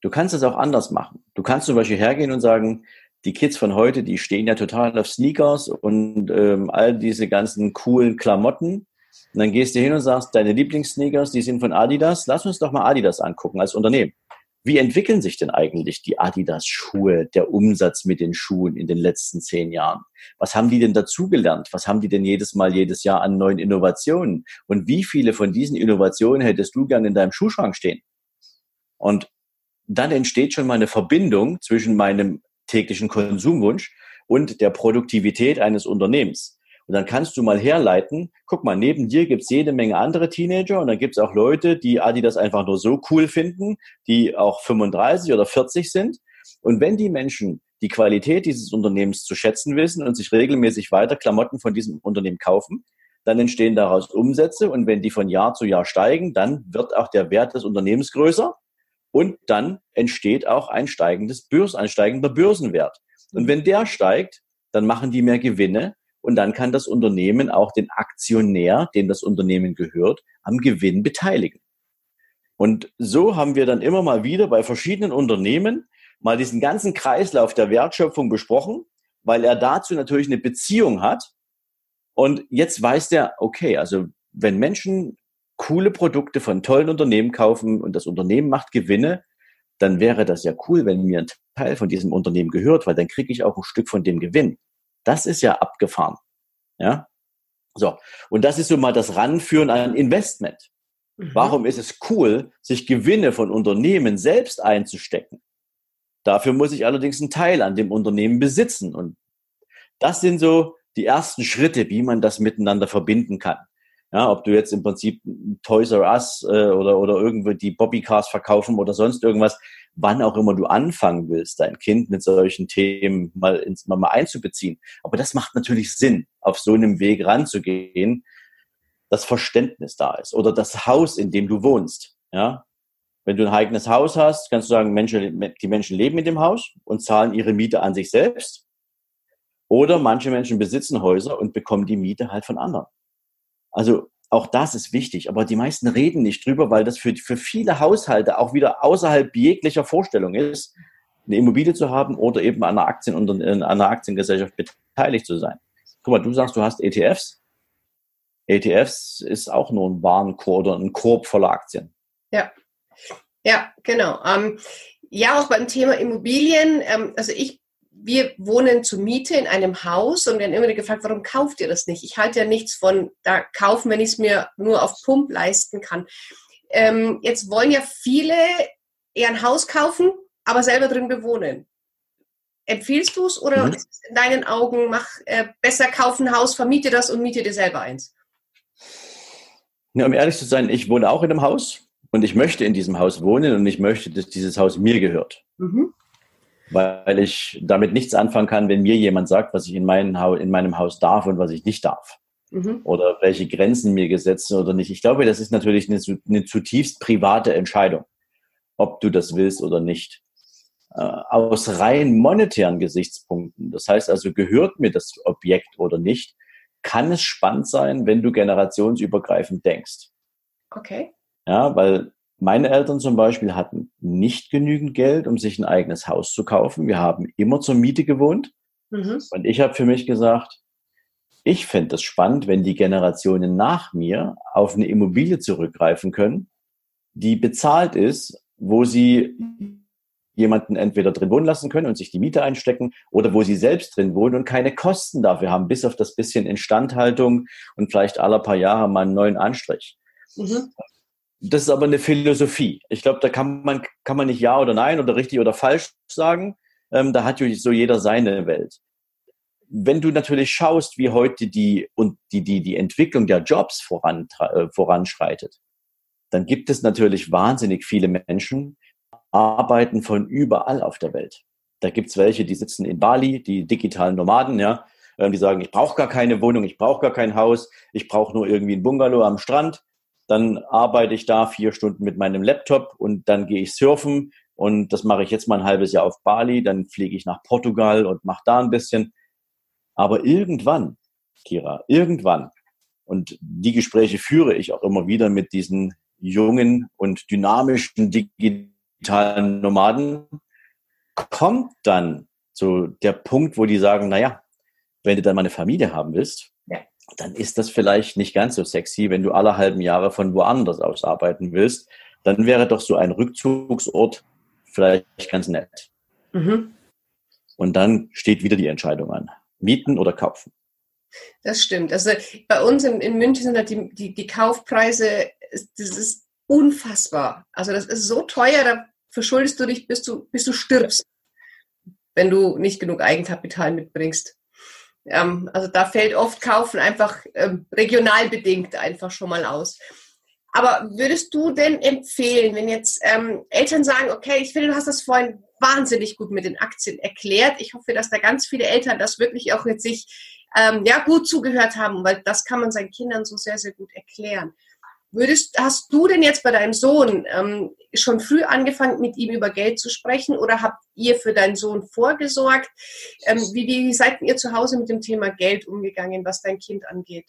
Du kannst es auch anders machen. Du kannst zum Beispiel hergehen und sagen, die Kids von heute, die stehen ja total auf Sneakers und ähm, all diese ganzen coolen Klamotten. Und dann gehst du hin und sagst, deine Lieblingssneakers, die sind von Adidas. Lass uns doch mal Adidas angucken als Unternehmen. Wie entwickeln sich denn eigentlich die Adidas-Schuhe, der Umsatz mit den Schuhen in den letzten zehn Jahren? Was haben die denn dazugelernt? Was haben die denn jedes Mal, jedes Jahr an neuen Innovationen? Und wie viele von diesen Innovationen hättest du gern in deinem Schuhschrank stehen? Und dann entsteht schon mal eine Verbindung zwischen meinem täglichen Konsumwunsch und der Produktivität eines Unternehmens. Und dann kannst du mal herleiten, guck mal, neben dir gibt's jede Menge andere Teenager und dann gibt's auch Leute, die Adidas einfach nur so cool finden, die auch 35 oder 40 sind. Und wenn die Menschen die Qualität dieses Unternehmens zu schätzen wissen und sich regelmäßig weiter Klamotten von diesem Unternehmen kaufen, dann entstehen daraus Umsätze und wenn die von Jahr zu Jahr steigen, dann wird auch der Wert des Unternehmens größer und dann entsteht auch ein steigendes Börs, ein steigender Börsenwert. Und wenn der steigt, dann machen die mehr Gewinne und dann kann das Unternehmen auch den Aktionär, dem das Unternehmen gehört, am Gewinn beteiligen. Und so haben wir dann immer mal wieder bei verschiedenen Unternehmen mal diesen ganzen Kreislauf der Wertschöpfung besprochen, weil er dazu natürlich eine Beziehung hat. Und jetzt weiß der, okay, also wenn Menschen coole Produkte von tollen Unternehmen kaufen und das Unternehmen macht Gewinne, dann wäre das ja cool, wenn mir ein Teil von diesem Unternehmen gehört, weil dann kriege ich auch ein Stück von dem Gewinn. Das ist ja abgefahren. Ja? So. Und das ist so mal das Ranführen an Investment. Mhm. Warum ist es cool, sich Gewinne von Unternehmen selbst einzustecken? Dafür muss ich allerdings einen Teil an dem Unternehmen besitzen. Und das sind so die ersten Schritte, wie man das miteinander verbinden kann. Ja, ob du jetzt im Prinzip Toys R Us äh, oder, oder irgendwo die Bobbycars verkaufen oder sonst irgendwas, wann auch immer du anfangen willst, dein Kind mit solchen Themen mal, ins, mal, mal einzubeziehen. Aber das macht natürlich Sinn, auf so einem Weg ranzugehen, das Verständnis da ist. Oder das Haus, in dem du wohnst. Ja, wenn du ein eigenes Haus hast, kannst du sagen, Menschen, die Menschen leben in dem Haus und zahlen ihre Miete an sich selbst. Oder manche Menschen besitzen Häuser und bekommen die Miete halt von anderen. Also auch das ist wichtig, aber die meisten reden nicht drüber, weil das für, für viele Haushalte auch wieder außerhalb jeglicher Vorstellung ist, eine Immobilie zu haben oder eben an einer, Aktien in einer Aktiengesellschaft beteiligt zu sein. Guck mal, du sagst, du hast ETFs. ETFs ist auch nur ein Warenkorb oder ein Korb voller Aktien. Ja, ja, genau. Ähm, ja, auch beim Thema Immobilien. Ähm, also ich wir wohnen zur Miete in einem Haus und werden immer wieder gefragt, warum kauft ihr das nicht? Ich halte ja nichts von da kaufen, wenn ich es mir nur auf Pump leisten kann. Ähm, jetzt wollen ja viele eher ein Haus kaufen, aber selber drin bewohnen. empfiehlst du es oder mhm. ist es in deinen Augen, mach äh, besser kaufen Haus, vermiete das und miete dir selber eins? Ja, um ehrlich zu sein, ich wohne auch in einem Haus und ich möchte in diesem Haus wohnen und ich möchte, dass dieses Haus mir gehört. Mhm. Weil ich damit nichts anfangen kann, wenn mir jemand sagt, was ich in, mein in meinem Haus darf und was ich nicht darf. Mhm. Oder welche Grenzen mir gesetzt sind oder nicht. Ich glaube, das ist natürlich eine, eine zutiefst private Entscheidung, ob du das willst oder nicht. Äh, aus rein monetären Gesichtspunkten, das heißt also, gehört mir das Objekt oder nicht, kann es spannend sein, wenn du generationsübergreifend denkst. Okay. Ja, weil meine Eltern zum Beispiel hatten nicht genügend Geld, um sich ein eigenes Haus zu kaufen. Wir haben immer zur Miete gewohnt. Mhm. Und ich habe für mich gesagt, ich fände es spannend, wenn die Generationen nach mir auf eine Immobilie zurückgreifen können, die bezahlt ist, wo sie jemanden entweder drin wohnen lassen können und sich die Miete einstecken oder wo sie selbst drin wohnen und keine Kosten dafür haben, bis auf das bisschen Instandhaltung und vielleicht alle paar Jahre mal einen neuen Anstrich. Mhm. Das ist aber eine Philosophie. Ich glaube, da kann man, kann man nicht Ja oder Nein oder richtig oder falsch sagen. Ähm, da hat so jeder seine Welt. Wenn du natürlich schaust, wie heute die, und die, die, die Entwicklung der Jobs voran, äh, voranschreitet, dann gibt es natürlich wahnsinnig viele Menschen, arbeiten von überall auf der Welt. Da gibt's welche, die sitzen in Bali, die digitalen Nomaden, ja, ähm, die sagen, ich brauche gar keine Wohnung, ich brauche gar kein Haus, ich brauche nur irgendwie ein Bungalow am Strand. Dann arbeite ich da vier Stunden mit meinem Laptop und dann gehe ich surfen und das mache ich jetzt mal ein halbes Jahr auf Bali, dann fliege ich nach Portugal und mache da ein bisschen. Aber irgendwann, Kira, irgendwann, und die Gespräche führe ich auch immer wieder mit diesen jungen und dynamischen digitalen Nomaden kommt dann so der Punkt, wo die sagen, naja, wenn du dann mal eine Familie haben willst. Dann ist das vielleicht nicht ganz so sexy, wenn du alle halben Jahre von woanders aus arbeiten willst. Dann wäre doch so ein Rückzugsort vielleicht ganz nett. Mhm. Und dann steht wieder die Entscheidung an. Mieten oder kaufen. Das stimmt. Also bei uns in, in München sind halt die, die, die Kaufpreise, das ist unfassbar. Also das ist so teuer, da verschuldest du dich, bis du, bis du stirbst, wenn du nicht genug Eigenkapital mitbringst. Ähm, also da fällt oft Kaufen einfach ähm, regional bedingt einfach schon mal aus. Aber würdest du denn empfehlen, wenn jetzt ähm, Eltern sagen, okay, ich finde, du hast das vorhin wahnsinnig gut mit den Aktien erklärt. Ich hoffe, dass da ganz viele Eltern das wirklich auch jetzt sich ähm, ja gut zugehört haben, weil das kann man seinen Kindern so sehr, sehr gut erklären. Würdest, hast du denn jetzt bei deinem Sohn ähm, schon früh angefangen, mit ihm über Geld zu sprechen oder habt ihr für deinen Sohn vorgesorgt? Ähm, wie, wie seid ihr zu Hause mit dem Thema Geld umgegangen, was dein Kind angeht?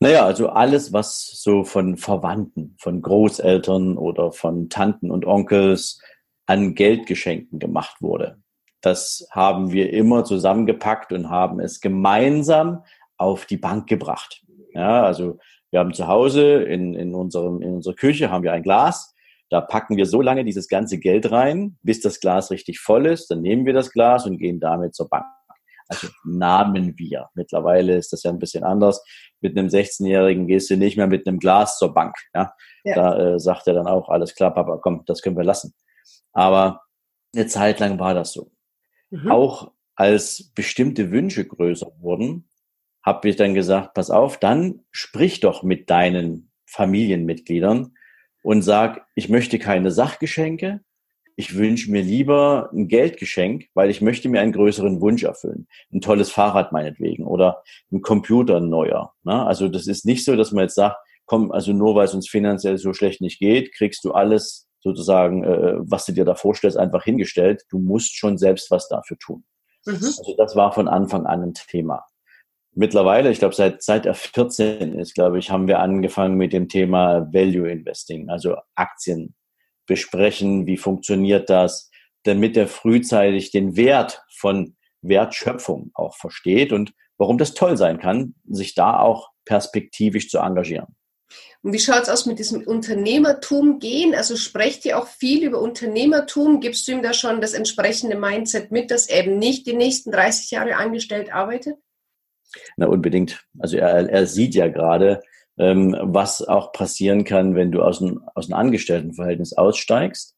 Naja, also alles, was so von Verwandten, von Großeltern oder von Tanten und Onkels an Geldgeschenken gemacht wurde. Das haben wir immer zusammengepackt und haben es gemeinsam auf die Bank gebracht. Ja, also wir haben zu Hause in, in, unserem, in unserer Küche haben wir ein Glas. Da packen wir so lange dieses ganze Geld rein, bis das Glas richtig voll ist. Dann nehmen wir das Glas und gehen damit zur Bank. Also nahmen wir. Mittlerweile ist das ja ein bisschen anders. Mit einem 16-Jährigen gehst du nicht mehr mit einem Glas zur Bank. Ja? ja. Da äh, sagt er dann auch, alles klar, Papa, komm, das können wir lassen. Aber eine Zeit lang war das so. Mhm. Auch als bestimmte Wünsche größer wurden, habe ich dann gesagt, pass auf, dann sprich doch mit deinen Familienmitgliedern und sag, ich möchte keine Sachgeschenke, ich wünsche mir lieber ein Geldgeschenk, weil ich möchte mir einen größeren Wunsch erfüllen. Ein tolles Fahrrad meinetwegen oder ein Computer ein neuer. Ne? Also das ist nicht so, dass man jetzt sagt, komm, also nur weil es uns finanziell so schlecht nicht geht, kriegst du alles sozusagen, äh, was du dir da vorstellst, einfach hingestellt. Du musst schon selbst was dafür tun. Mhm. Also das war von Anfang an ein Thema mittlerweile, ich glaube, seit, seit er 14 ist, glaube ich, haben wir angefangen mit dem Thema Value Investing, also Aktien besprechen, wie funktioniert das, damit er frühzeitig den Wert von Wertschöpfung auch versteht und warum das toll sein kann, sich da auch perspektivisch zu engagieren. Und wie schaut es aus mit diesem Unternehmertum gehen? Also sprecht ihr auch viel über Unternehmertum? Gibst du ihm da schon das entsprechende Mindset mit, dass er eben nicht die nächsten 30 Jahre angestellt arbeitet? Na, unbedingt. Also er, er sieht ja gerade, ähm, was auch passieren kann, wenn du aus einem, aus einem Angestelltenverhältnis aussteigst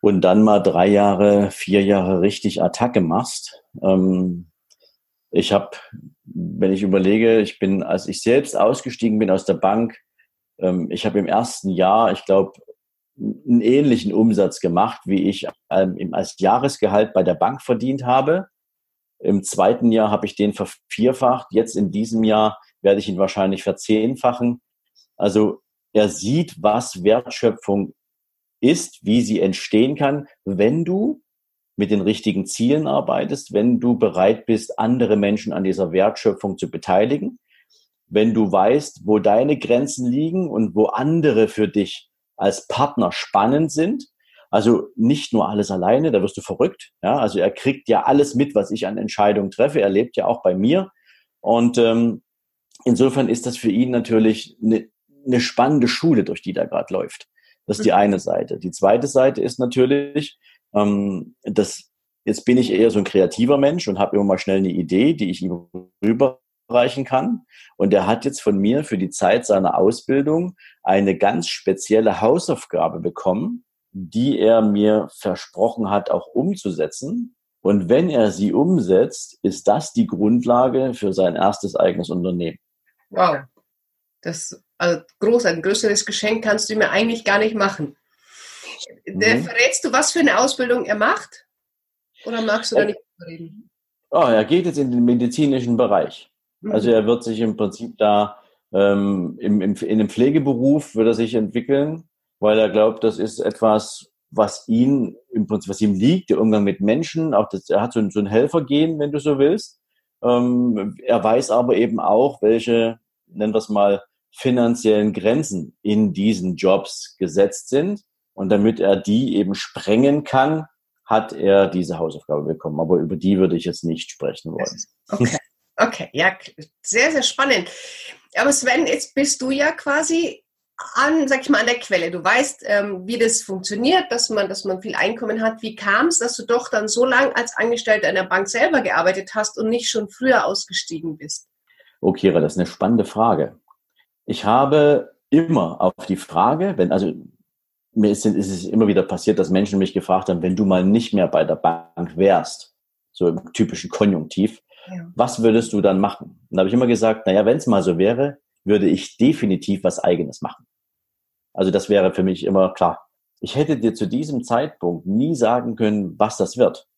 und dann mal drei Jahre, vier Jahre richtig Attacke machst. Ähm, ich habe, wenn ich überlege, ich bin, als ich selbst ausgestiegen bin aus der Bank, ähm, ich habe im ersten Jahr, ich glaube, einen ähnlichen Umsatz gemacht, wie ich ähm, als Jahresgehalt bei der Bank verdient habe. Im zweiten Jahr habe ich den vervierfacht. Jetzt in diesem Jahr werde ich ihn wahrscheinlich verzehnfachen. Also er sieht, was Wertschöpfung ist, wie sie entstehen kann, wenn du mit den richtigen Zielen arbeitest, wenn du bereit bist, andere Menschen an dieser Wertschöpfung zu beteiligen, wenn du weißt, wo deine Grenzen liegen und wo andere für dich als Partner spannend sind. Also nicht nur alles alleine, da wirst du verrückt. Ja, also er kriegt ja alles mit, was ich an Entscheidungen treffe. Er lebt ja auch bei mir. Und ähm, insofern ist das für ihn natürlich eine, eine spannende Schule, durch die da gerade läuft. Das ist die mhm. eine Seite. Die zweite Seite ist natürlich, ähm, dass jetzt bin ich eher so ein kreativer Mensch und habe immer mal schnell eine Idee, die ich ihm rüberreichen kann. Und er hat jetzt von mir für die Zeit seiner Ausbildung eine ganz spezielle Hausaufgabe bekommen, die er mir versprochen hat, auch umzusetzen. Und wenn er sie umsetzt, ist das die Grundlage für sein erstes eigenes Unternehmen. Wow. Das also groß, ein größeres Geschenk kannst du mir eigentlich gar nicht machen. Mhm. Verrätst du, was für eine Ausbildung er macht? Oder magst du da nicht reden? Oh, er geht jetzt in den medizinischen Bereich. Mhm. Also er wird sich im Prinzip da ähm, im, im, in einem Pflegeberuf wird er sich entwickeln, weil er glaubt, das ist etwas, was ihn im Prinzip, was ihm liegt, der Umgang mit Menschen. Auch das, er hat so ein, so ein Helfergehen, wenn du so willst. Ähm, er weiß aber eben auch, welche, nennen wir es mal, finanziellen Grenzen in diesen Jobs gesetzt sind. Und damit er die eben sprengen kann, hat er diese Hausaufgabe bekommen. Aber über die würde ich jetzt nicht sprechen wollen. Okay, okay, ja, sehr, sehr spannend. Aber Sven, jetzt bist du ja quasi an, sag ich mal, an der Quelle. Du weißt, ähm, wie das funktioniert, dass man, dass man viel Einkommen hat. Wie kam es, dass du doch dann so lange als Angestellter in der Bank selber gearbeitet hast und nicht schon früher ausgestiegen bist? Oh, Kira, das ist eine spannende Frage. Ich habe immer auf die Frage, wenn, also mir ist, ist es immer wieder passiert, dass Menschen mich gefragt haben, wenn du mal nicht mehr bei der Bank wärst, so im typischen Konjunktiv, ja. was würdest du dann machen? Und da habe ich immer gesagt, naja, wenn es mal so wäre, würde ich definitiv was eigenes machen. Also das wäre für mich immer klar. Ich hätte dir zu diesem Zeitpunkt nie sagen können, was das wird.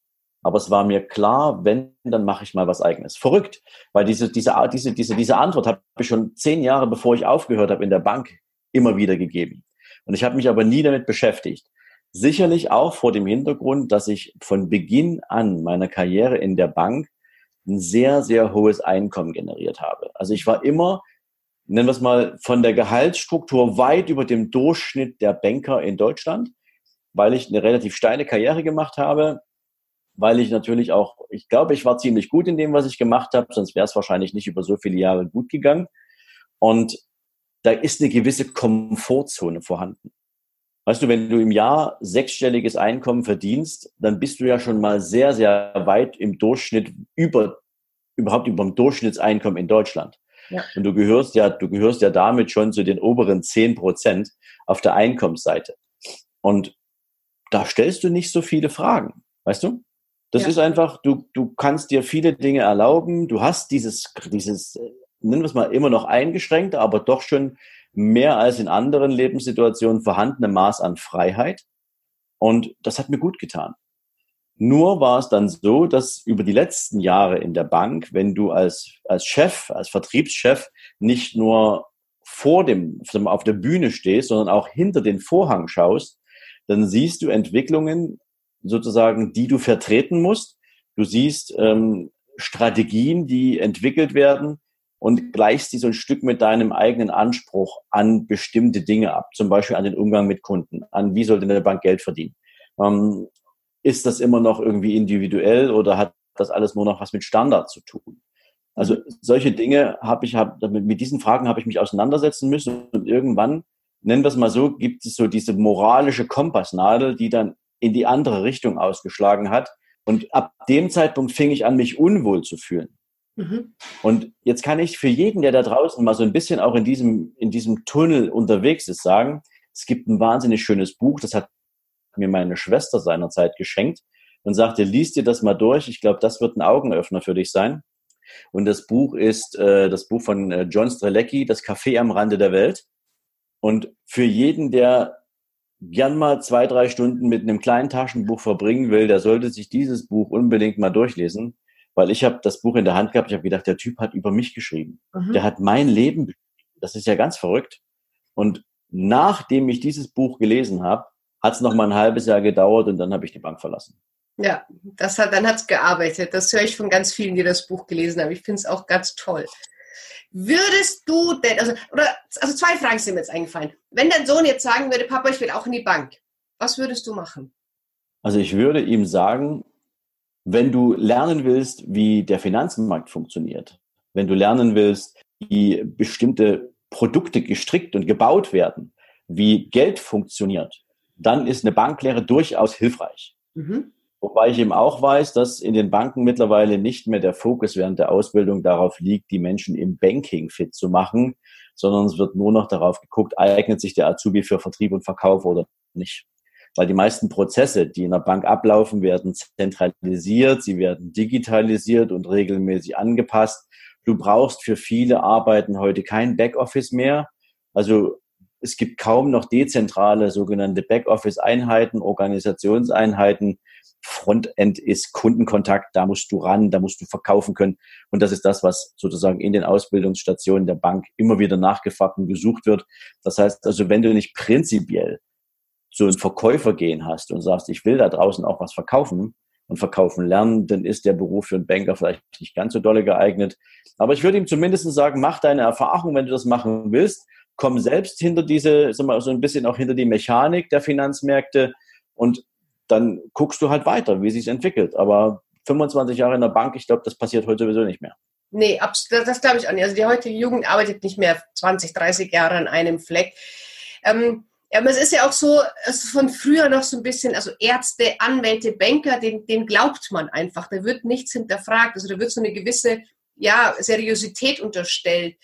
Aber es war mir klar, wenn, dann mache ich mal was eigenes. Verrückt, weil diese, diese, diese, diese, diese Antwort habe ich schon zehn Jahre, bevor ich aufgehört habe in der Bank, immer wieder gegeben. Und ich habe mich aber nie damit beschäftigt. Sicherlich auch vor dem Hintergrund, dass ich von Beginn an meiner Karriere in der Bank ein sehr, sehr hohes Einkommen generiert habe. Also ich war immer, nennen wir es mal, von der Gehaltsstruktur weit über dem Durchschnitt der Banker in Deutschland, weil ich eine relativ steile Karriere gemacht habe, weil ich natürlich auch, ich glaube, ich war ziemlich gut in dem, was ich gemacht habe, sonst wäre es wahrscheinlich nicht über so viele Jahre gut gegangen. Und da ist eine gewisse Komfortzone vorhanden. Weißt du, wenn du im Jahr sechsstelliges Einkommen verdienst, dann bist du ja schon mal sehr, sehr weit im Durchschnitt über, überhaupt über dem Durchschnittseinkommen in Deutschland. Ja. Und du gehörst ja, du gehörst ja damit schon zu den oberen zehn Prozent auf der Einkommensseite. Und da stellst du nicht so viele Fragen, weißt du? Das ja. ist einfach, du, du kannst dir viele Dinge erlauben. Du hast dieses, dieses, nennen wir es mal, immer noch eingeschränkt, aber doch schon mehr als in anderen Lebenssituationen vorhandene Maß an Freiheit. Und das hat mir gut getan. Nur war es dann so, dass über die letzten Jahre in der Bank, wenn du als, als Chef, als Vertriebschef nicht nur vor dem, auf der Bühne stehst, sondern auch hinter den Vorhang schaust, dann siehst du Entwicklungen, sozusagen, die du vertreten musst. Du siehst ähm, Strategien, die entwickelt werden und gleichst die so ein Stück mit deinem eigenen Anspruch an bestimmte Dinge ab. Zum Beispiel an den Umgang mit Kunden, an wie soll denn eine Bank Geld verdienen. Ähm, ist das immer noch irgendwie individuell oder hat das alles nur noch was mit Standard zu tun? Also solche Dinge habe ich, hab, mit diesen Fragen habe ich mich auseinandersetzen müssen und irgendwann, nennen wir es mal so, gibt es so diese moralische Kompassnadel, die dann in die andere Richtung ausgeschlagen hat. Und ab dem Zeitpunkt fing ich an, mich unwohl zu fühlen. Mhm. Und jetzt kann ich für jeden, der da draußen mal so ein bisschen auch in diesem, in diesem Tunnel unterwegs ist, sagen, es gibt ein wahnsinnig schönes Buch, das hat mir meine Schwester seinerzeit geschenkt und sagte, lies dir das mal durch. Ich glaube, das wird ein Augenöffner für dich sein. Und das Buch ist äh, das Buch von äh, John Strelecki, Das Café am Rande der Welt. Und für jeden, der gern mal zwei, drei Stunden mit einem kleinen Taschenbuch verbringen will, der sollte sich dieses Buch unbedingt mal durchlesen, weil ich habe das Buch in der Hand gehabt, ich habe gedacht, der Typ hat über mich geschrieben. Mhm. Der hat mein Leben. Das ist ja ganz verrückt. Und nachdem ich dieses Buch gelesen habe, hat es noch mal ein halbes Jahr gedauert und dann habe ich die Bank verlassen. Ja, das hat, dann hat es gearbeitet. Das höre ich von ganz vielen, die das Buch gelesen haben. Ich finde es auch ganz toll. Würdest du denn, also, oder, also zwei Fragen sind mir jetzt eingefallen. Wenn dein Sohn jetzt sagen würde, Papa, ich will auch in die Bank, was würdest du machen? Also ich würde ihm sagen, wenn du lernen willst, wie der Finanzmarkt funktioniert, wenn du lernen willst, wie bestimmte Produkte gestrickt und gebaut werden, wie Geld funktioniert, dann ist eine Banklehre durchaus hilfreich. Mhm. Wobei ich eben auch weiß, dass in den Banken mittlerweile nicht mehr der Fokus während der Ausbildung darauf liegt, die Menschen im Banking fit zu machen, sondern es wird nur noch darauf geguckt, eignet sich der Azubi für Vertrieb und Verkauf oder nicht. Weil die meisten Prozesse, die in der Bank ablaufen, werden zentralisiert, sie werden digitalisiert und regelmäßig angepasst. Du brauchst für viele Arbeiten heute kein Backoffice mehr. Also es gibt kaum noch dezentrale sogenannte Backoffice-Einheiten, Organisationseinheiten, Frontend ist Kundenkontakt, da musst du ran, da musst du verkaufen können. Und das ist das, was sozusagen in den Ausbildungsstationen der Bank immer wieder nachgefragt und gesucht wird. Das heißt also, wenn du nicht prinzipiell so ein Verkäufergehen hast und sagst, ich will da draußen auch was verkaufen und verkaufen lernen, dann ist der Beruf für einen Banker vielleicht nicht ganz so dolle geeignet. Aber ich würde ihm zumindest sagen, mach deine Erfahrung, wenn du das machen willst. Komm selbst hinter diese, so ein bisschen auch hinter die Mechanik der Finanzmärkte und dann guckst du halt weiter, wie sich entwickelt. Aber 25 Jahre in der Bank, ich glaube, das passiert heute sowieso nicht mehr. Nee, das, das glaube ich auch nicht. Also die heutige Jugend arbeitet nicht mehr 20, 30 Jahre an einem Fleck. Ähm, aber es ist ja auch so, also von früher noch so ein bisschen, also Ärzte, Anwälte, Banker, den, den glaubt man einfach. Da wird nichts hinterfragt. Also da wird so eine gewisse ja, Seriosität unterstellt.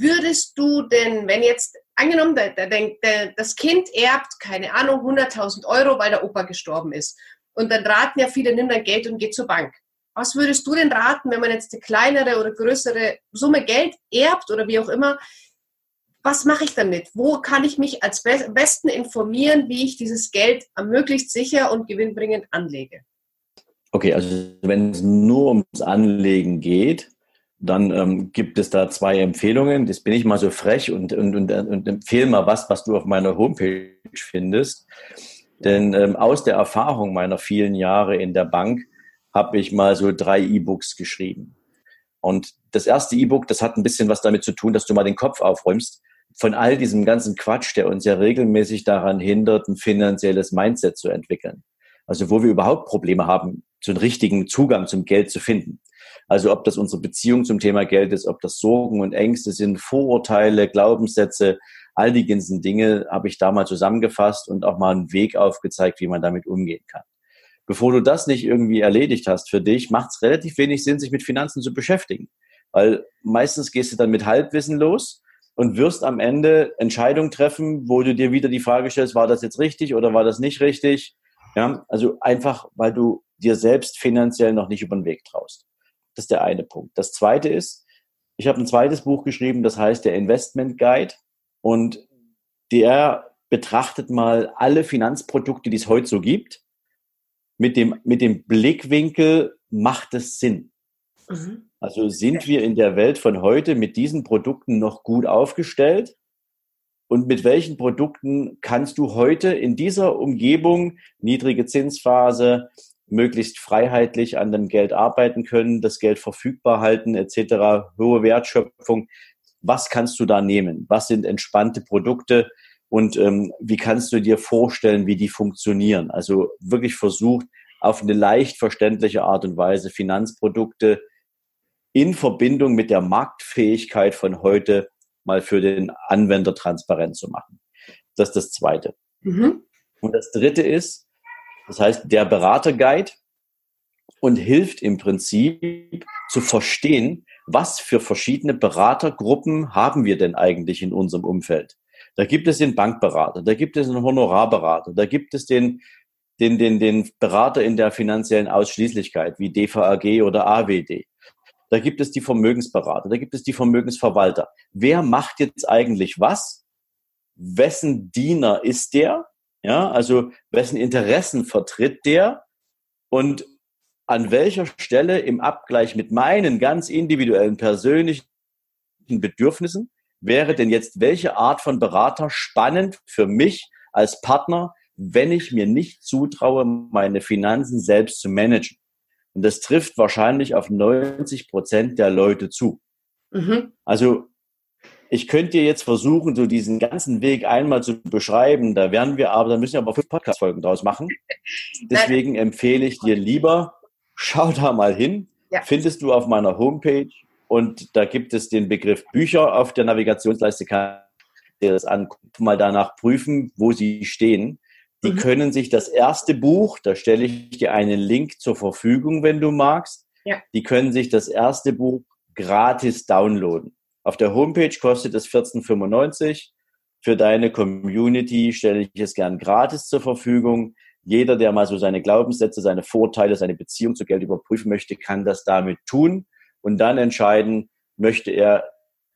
Würdest du denn, wenn jetzt angenommen, der, der, der, das Kind erbt, keine Ahnung, 100.000 Euro, weil der Opa gestorben ist. Und dann raten ja viele, nimm dein Geld und geh zur Bank. Was würdest du denn raten, wenn man jetzt eine kleinere oder größere Summe Geld erbt oder wie auch immer? Was mache ich damit? Wo kann ich mich als besten informieren, wie ich dieses Geld möglichst sicher und gewinnbringend anlege? Okay, also wenn es nur ums Anlegen geht, dann ähm, gibt es da zwei Empfehlungen. Das bin ich mal so frech und, und, und, und empfehle mal was, was du auf meiner Homepage findest. Denn ähm, aus der Erfahrung meiner vielen Jahre in der Bank habe ich mal so drei E-Books geschrieben. Und das erste E-Book, das hat ein bisschen was damit zu tun, dass du mal den Kopf aufräumst von all diesem ganzen Quatsch, der uns ja regelmäßig daran hindert, ein finanzielles Mindset zu entwickeln. Also wo wir überhaupt Probleme haben, so einen richtigen Zugang zum Geld zu finden. Also ob das unsere Beziehung zum Thema Geld ist, ob das Sorgen und Ängste sind, Vorurteile, Glaubenssätze, all die ganzen Dinge habe ich da mal zusammengefasst und auch mal einen Weg aufgezeigt, wie man damit umgehen kann. Bevor du das nicht irgendwie erledigt hast für dich, macht es relativ wenig Sinn, sich mit Finanzen zu beschäftigen. Weil meistens gehst du dann mit Halbwissen los und wirst am Ende Entscheidungen treffen, wo du dir wieder die Frage stellst, war das jetzt richtig oder war das nicht richtig? Ja, also einfach, weil du dir selbst finanziell noch nicht über den Weg traust. Das ist der eine Punkt. Das zweite ist, ich habe ein zweites Buch geschrieben, das heißt der Investment Guide. Und der betrachtet mal alle Finanzprodukte, die es heute so gibt, mit dem, mit dem Blickwinkel, macht es Sinn? Mhm. Also sind wir in der Welt von heute mit diesen Produkten noch gut aufgestellt? Und mit welchen Produkten kannst du heute in dieser Umgebung, niedrige Zinsphase, möglichst freiheitlich an dem Geld arbeiten können, das Geld verfügbar halten etc., hohe Wertschöpfung. Was kannst du da nehmen? Was sind entspannte Produkte und ähm, wie kannst du dir vorstellen, wie die funktionieren? Also wirklich versucht, auf eine leicht verständliche Art und Weise Finanzprodukte in Verbindung mit der Marktfähigkeit von heute mal für den Anwender transparent zu machen. Das ist das Zweite. Mhm. Und das Dritte ist, das heißt, der Beraterguide und hilft im Prinzip zu verstehen, was für verschiedene Beratergruppen haben wir denn eigentlich in unserem Umfeld. Da gibt es den Bankberater, da gibt es den Honorarberater, da gibt es den, den, den, den Berater in der finanziellen Ausschließlichkeit wie DVAG oder AWD. Da gibt es die Vermögensberater, da gibt es die Vermögensverwalter. Wer macht jetzt eigentlich was? Wessen Diener ist der? Ja, also wessen Interessen vertritt der? Und an welcher Stelle im Abgleich mit meinen ganz individuellen persönlichen Bedürfnissen wäre denn jetzt welche Art von Berater spannend für mich als Partner, wenn ich mir nicht zutraue, meine Finanzen selbst zu managen? Und das trifft wahrscheinlich auf 90 Prozent der Leute zu. Mhm. Also ich könnte dir jetzt versuchen, so diesen ganzen Weg einmal zu beschreiben. Da werden wir aber, da müssen wir aber fünf Podcast-Folgen draus machen. Deswegen empfehle ich dir lieber, schau da mal hin. Ja. Findest du auf meiner Homepage und da gibt es den Begriff Bücher auf der Navigationsleiste. Kann dir das angucken, mal danach prüfen, wo sie stehen. Die mhm. können sich das erste Buch, da stelle ich dir einen Link zur Verfügung, wenn du magst. Ja. Die können sich das erste Buch gratis downloaden. Auf der Homepage kostet es 14,95. Für deine Community stelle ich es gern gratis zur Verfügung. Jeder, der mal so seine Glaubenssätze, seine Vorteile, seine Beziehung zu Geld überprüfen möchte, kann das damit tun und dann entscheiden, möchte er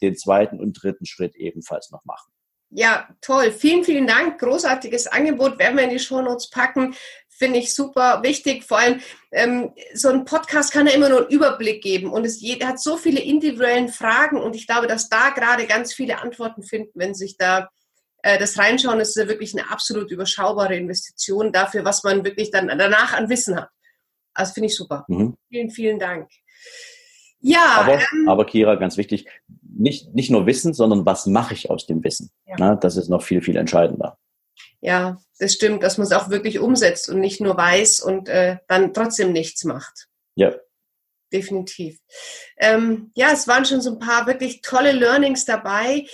den zweiten und dritten Schritt ebenfalls noch machen. Ja, toll. Vielen, vielen Dank. Großartiges Angebot. Werden wir in die Shownotes packen. Finde ich super wichtig. Vor allem, ähm, so ein Podcast kann ja immer nur einen Überblick geben. Und es hat so viele individuellen Fragen. Und ich glaube, dass da gerade ganz viele Antworten finden, wenn sich da äh, das reinschauen. Ist ja wirklich eine absolut überschaubare Investition dafür, was man wirklich dann danach an Wissen hat. Also finde ich super. Mhm. Vielen, vielen Dank. Ja. Aber, ähm, aber Kira, ganz wichtig, nicht, nicht nur Wissen, sondern was mache ich aus dem Wissen? Ja. Na, das ist noch viel, viel entscheidender. Ja, das stimmt, dass man es auch wirklich umsetzt und nicht nur weiß und äh, dann trotzdem nichts macht. Ja. Definitiv. Ähm, ja, es waren schon so ein paar wirklich tolle Learnings dabei.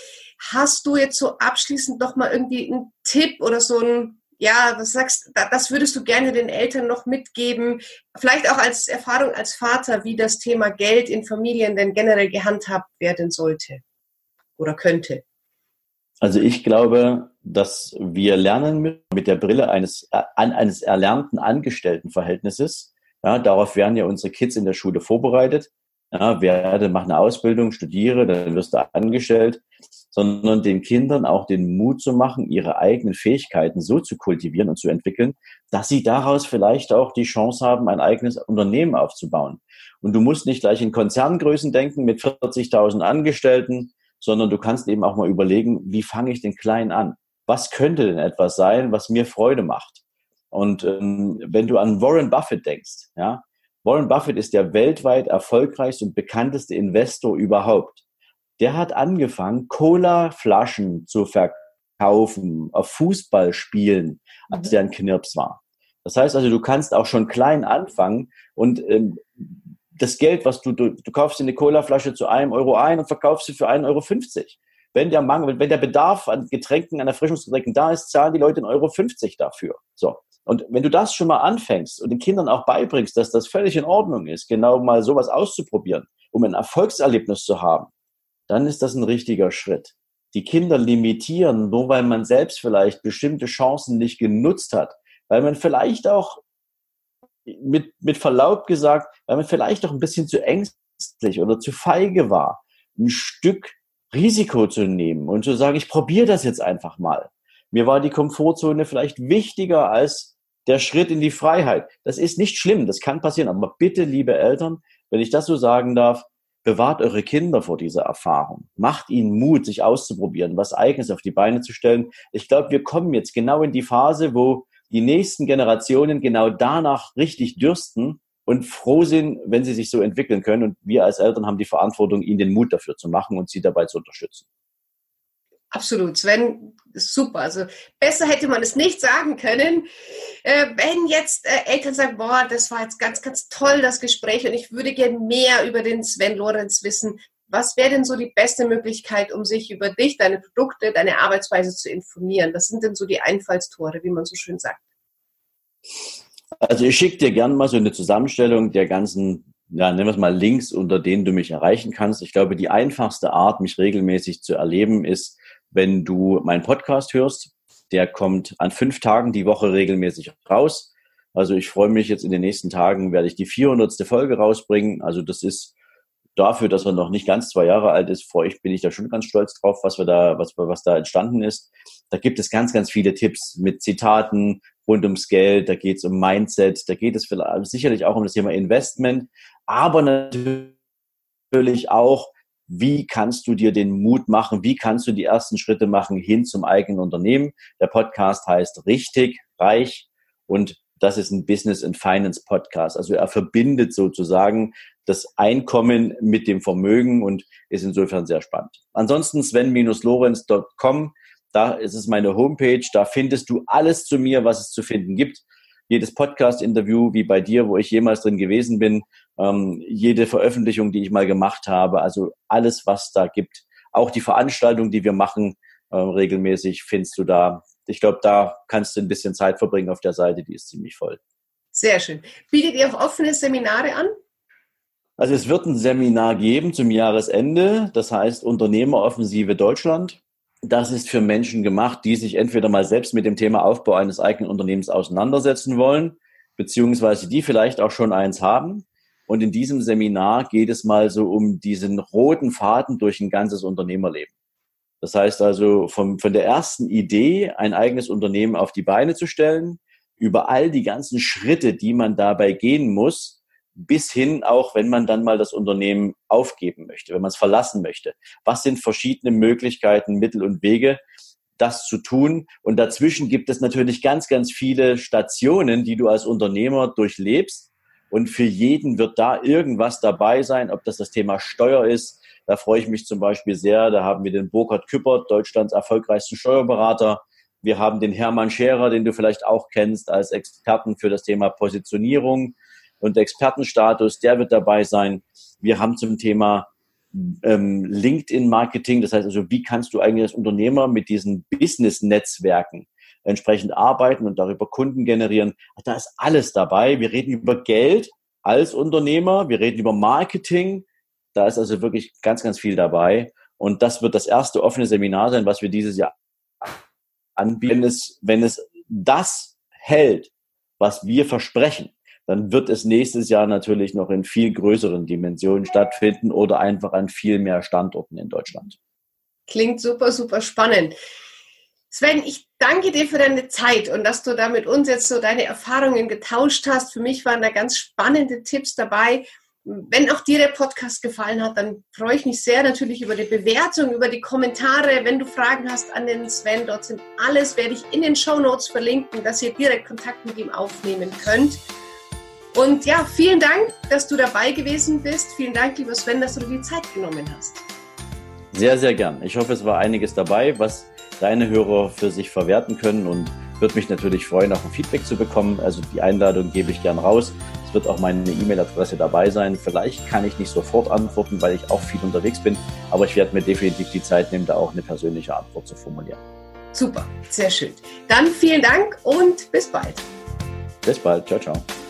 Hast du jetzt so abschließend noch mal irgendwie einen Tipp oder so ein ja, was sagst, das würdest du gerne den Eltern noch mitgeben? Vielleicht auch als Erfahrung als Vater, wie das Thema Geld in Familien denn generell gehandhabt werden sollte oder könnte? Also ich glaube, dass wir lernen mit der Brille eines, eines erlernten Angestelltenverhältnisses. Ja, darauf werden ja unsere Kids in der Schule vorbereitet. Ja, werde, mach eine Ausbildung, studiere, dann wirst du angestellt sondern den Kindern auch den Mut zu machen, ihre eigenen Fähigkeiten so zu kultivieren und zu entwickeln, dass sie daraus vielleicht auch die Chance haben, ein eigenes Unternehmen aufzubauen. Und du musst nicht gleich in Konzerngrößen denken mit 40.000 Angestellten, sondern du kannst eben auch mal überlegen, wie fange ich denn klein an? Was könnte denn etwas sein, was mir Freude macht? Und ähm, wenn du an Warren Buffett denkst, ja, Warren Buffett ist der weltweit erfolgreichste und bekannteste Investor überhaupt der hat angefangen, Cola-Flaschen zu verkaufen auf Fußballspielen, als mhm. der ein Knirps war. Das heißt also, du kannst auch schon klein anfangen und ähm, das Geld, was du, du, du kaufst dir eine Cola-Flasche zu einem Euro ein und verkaufst sie für 1,50 Euro. Wenn der Mangel, wenn der Bedarf an Getränken, an Erfrischungsgetränken da ist, zahlen die Leute 1,50 Euro dafür. So. Und wenn du das schon mal anfängst und den Kindern auch beibringst, dass das völlig in Ordnung ist, genau mal sowas auszuprobieren, um ein Erfolgserlebnis zu haben, dann ist das ein richtiger Schritt. Die Kinder limitieren, nur weil man selbst vielleicht bestimmte Chancen nicht genutzt hat, weil man vielleicht auch mit, mit Verlaub gesagt, weil man vielleicht auch ein bisschen zu ängstlich oder zu feige war, ein Stück Risiko zu nehmen und zu sagen, ich probiere das jetzt einfach mal. Mir war die Komfortzone vielleicht wichtiger als der Schritt in die Freiheit. Das ist nicht schlimm, das kann passieren, aber bitte, liebe Eltern, wenn ich das so sagen darf, bewahrt eure Kinder vor dieser Erfahrung. Macht ihnen Mut, sich auszuprobieren, was Eigenes auf die Beine zu stellen. Ich glaube, wir kommen jetzt genau in die Phase, wo die nächsten Generationen genau danach richtig dürsten und froh sind, wenn sie sich so entwickeln können. Und wir als Eltern haben die Verantwortung, ihnen den Mut dafür zu machen und sie dabei zu unterstützen. Absolut, Sven, super. Also besser hätte man es nicht sagen können. Äh, wenn jetzt äh, Eltern sagen, boah, das war jetzt ganz, ganz toll, das Gespräch und ich würde gerne mehr über den Sven Lorenz wissen. Was wäre denn so die beste Möglichkeit, um sich über dich, deine Produkte, deine Arbeitsweise zu informieren? Was sind denn so die Einfallstore, wie man so schön sagt? Also ich schicke dir gerne mal so eine Zusammenstellung der ganzen ja, nennen wir es mal Links, unter denen du mich erreichen kannst. Ich glaube, die einfachste Art, mich regelmäßig zu erleben, ist wenn du meinen Podcast hörst. Der kommt an fünf Tagen die Woche regelmäßig raus. Also ich freue mich jetzt in den nächsten Tagen, werde ich die 400. Folge rausbringen. Also das ist dafür, dass er noch nicht ganz zwei Jahre alt ist, freue ich, bin ich da schon ganz stolz drauf, was wir da, was, was da entstanden ist. Da gibt es ganz, ganz viele Tipps mit Zitaten rund ums Geld, da geht es um Mindset, da geht es sicherlich auch um das Thema Investment, aber natürlich auch, wie kannst du dir den Mut machen, wie kannst du die ersten Schritte machen hin zum eigenen Unternehmen. Der Podcast heißt Richtig, Reich und das ist ein Business and Finance Podcast. Also er verbindet sozusagen das Einkommen mit dem Vermögen und ist insofern sehr spannend. Ansonsten sven-lorenz.com, da ist es meine Homepage, da findest du alles zu mir, was es zu finden gibt. Jedes Podcast-Interview, wie bei dir, wo ich jemals drin gewesen bin, ähm, jede Veröffentlichung, die ich mal gemacht habe, also alles, was da gibt. Auch die Veranstaltung, die wir machen, äh, regelmäßig findest du da. Ich glaube, da kannst du ein bisschen Zeit verbringen auf der Seite, die ist ziemlich voll. Sehr schön. Bietet ihr auch offene Seminare an? Also es wird ein Seminar geben zum Jahresende, das heißt Unternehmeroffensive Deutschland. Das ist für Menschen gemacht, die sich entweder mal selbst mit dem Thema Aufbau eines eigenen Unternehmens auseinandersetzen wollen, beziehungsweise die vielleicht auch schon eins haben. Und in diesem Seminar geht es mal so um diesen roten Faden durch ein ganzes Unternehmerleben. Das heißt also, vom, von der ersten Idee, ein eigenes Unternehmen auf die Beine zu stellen, über all die ganzen Schritte, die man dabei gehen muss, bis hin auch, wenn man dann mal das Unternehmen aufgeben möchte, wenn man es verlassen möchte. Was sind verschiedene Möglichkeiten, Mittel und Wege, das zu tun? Und dazwischen gibt es natürlich ganz, ganz viele Stationen, die du als Unternehmer durchlebst. Und für jeden wird da irgendwas dabei sein, ob das das Thema Steuer ist. Da freue ich mich zum Beispiel sehr. Da haben wir den Burkhard Küppert, Deutschlands erfolgreichsten Steuerberater. Wir haben den Hermann Scherer, den du vielleicht auch kennst, als Experten für das Thema Positionierung und Expertenstatus, der wird dabei sein. Wir haben zum Thema ähm, LinkedIn-Marketing, das heißt also, wie kannst du eigentlich als Unternehmer mit diesen Business-Netzwerken entsprechend arbeiten und darüber Kunden generieren. Da ist alles dabei. Wir reden über Geld als Unternehmer, wir reden über Marketing. Da ist also wirklich ganz, ganz viel dabei. Und das wird das erste offene Seminar sein, was wir dieses Jahr anbieten. Wenn es, wenn es das hält, was wir versprechen, dann wird es nächstes Jahr natürlich noch in viel größeren Dimensionen stattfinden oder einfach an viel mehr Standorten in Deutschland. Klingt super, super spannend. Sven, ich danke dir für deine Zeit und dass du da mit uns jetzt so deine Erfahrungen getauscht hast. Für mich waren da ganz spannende Tipps dabei. Wenn auch dir der Podcast gefallen hat, dann freue ich mich sehr natürlich über die Bewertung, über die Kommentare. Wenn du Fragen hast an den Sven, dort sind alles, werde ich in den Show Notes verlinken, dass ihr direkt Kontakt mit ihm aufnehmen könnt. Und ja, vielen Dank, dass du dabei gewesen bist. Vielen Dank, lieber Sven, dass du dir die Zeit genommen hast. Sehr, sehr gern. Ich hoffe, es war einiges dabei, was deine Hörer für sich verwerten können und würde mich natürlich freuen, auch ein Feedback zu bekommen. Also die Einladung gebe ich gern raus. Es wird auch meine E-Mail-Adresse dabei sein. Vielleicht kann ich nicht sofort antworten, weil ich auch viel unterwegs bin, aber ich werde mir definitiv die Zeit nehmen, da auch eine persönliche Antwort zu formulieren. Super, sehr schön. Dann vielen Dank und bis bald. Bis bald. Ciao, ciao.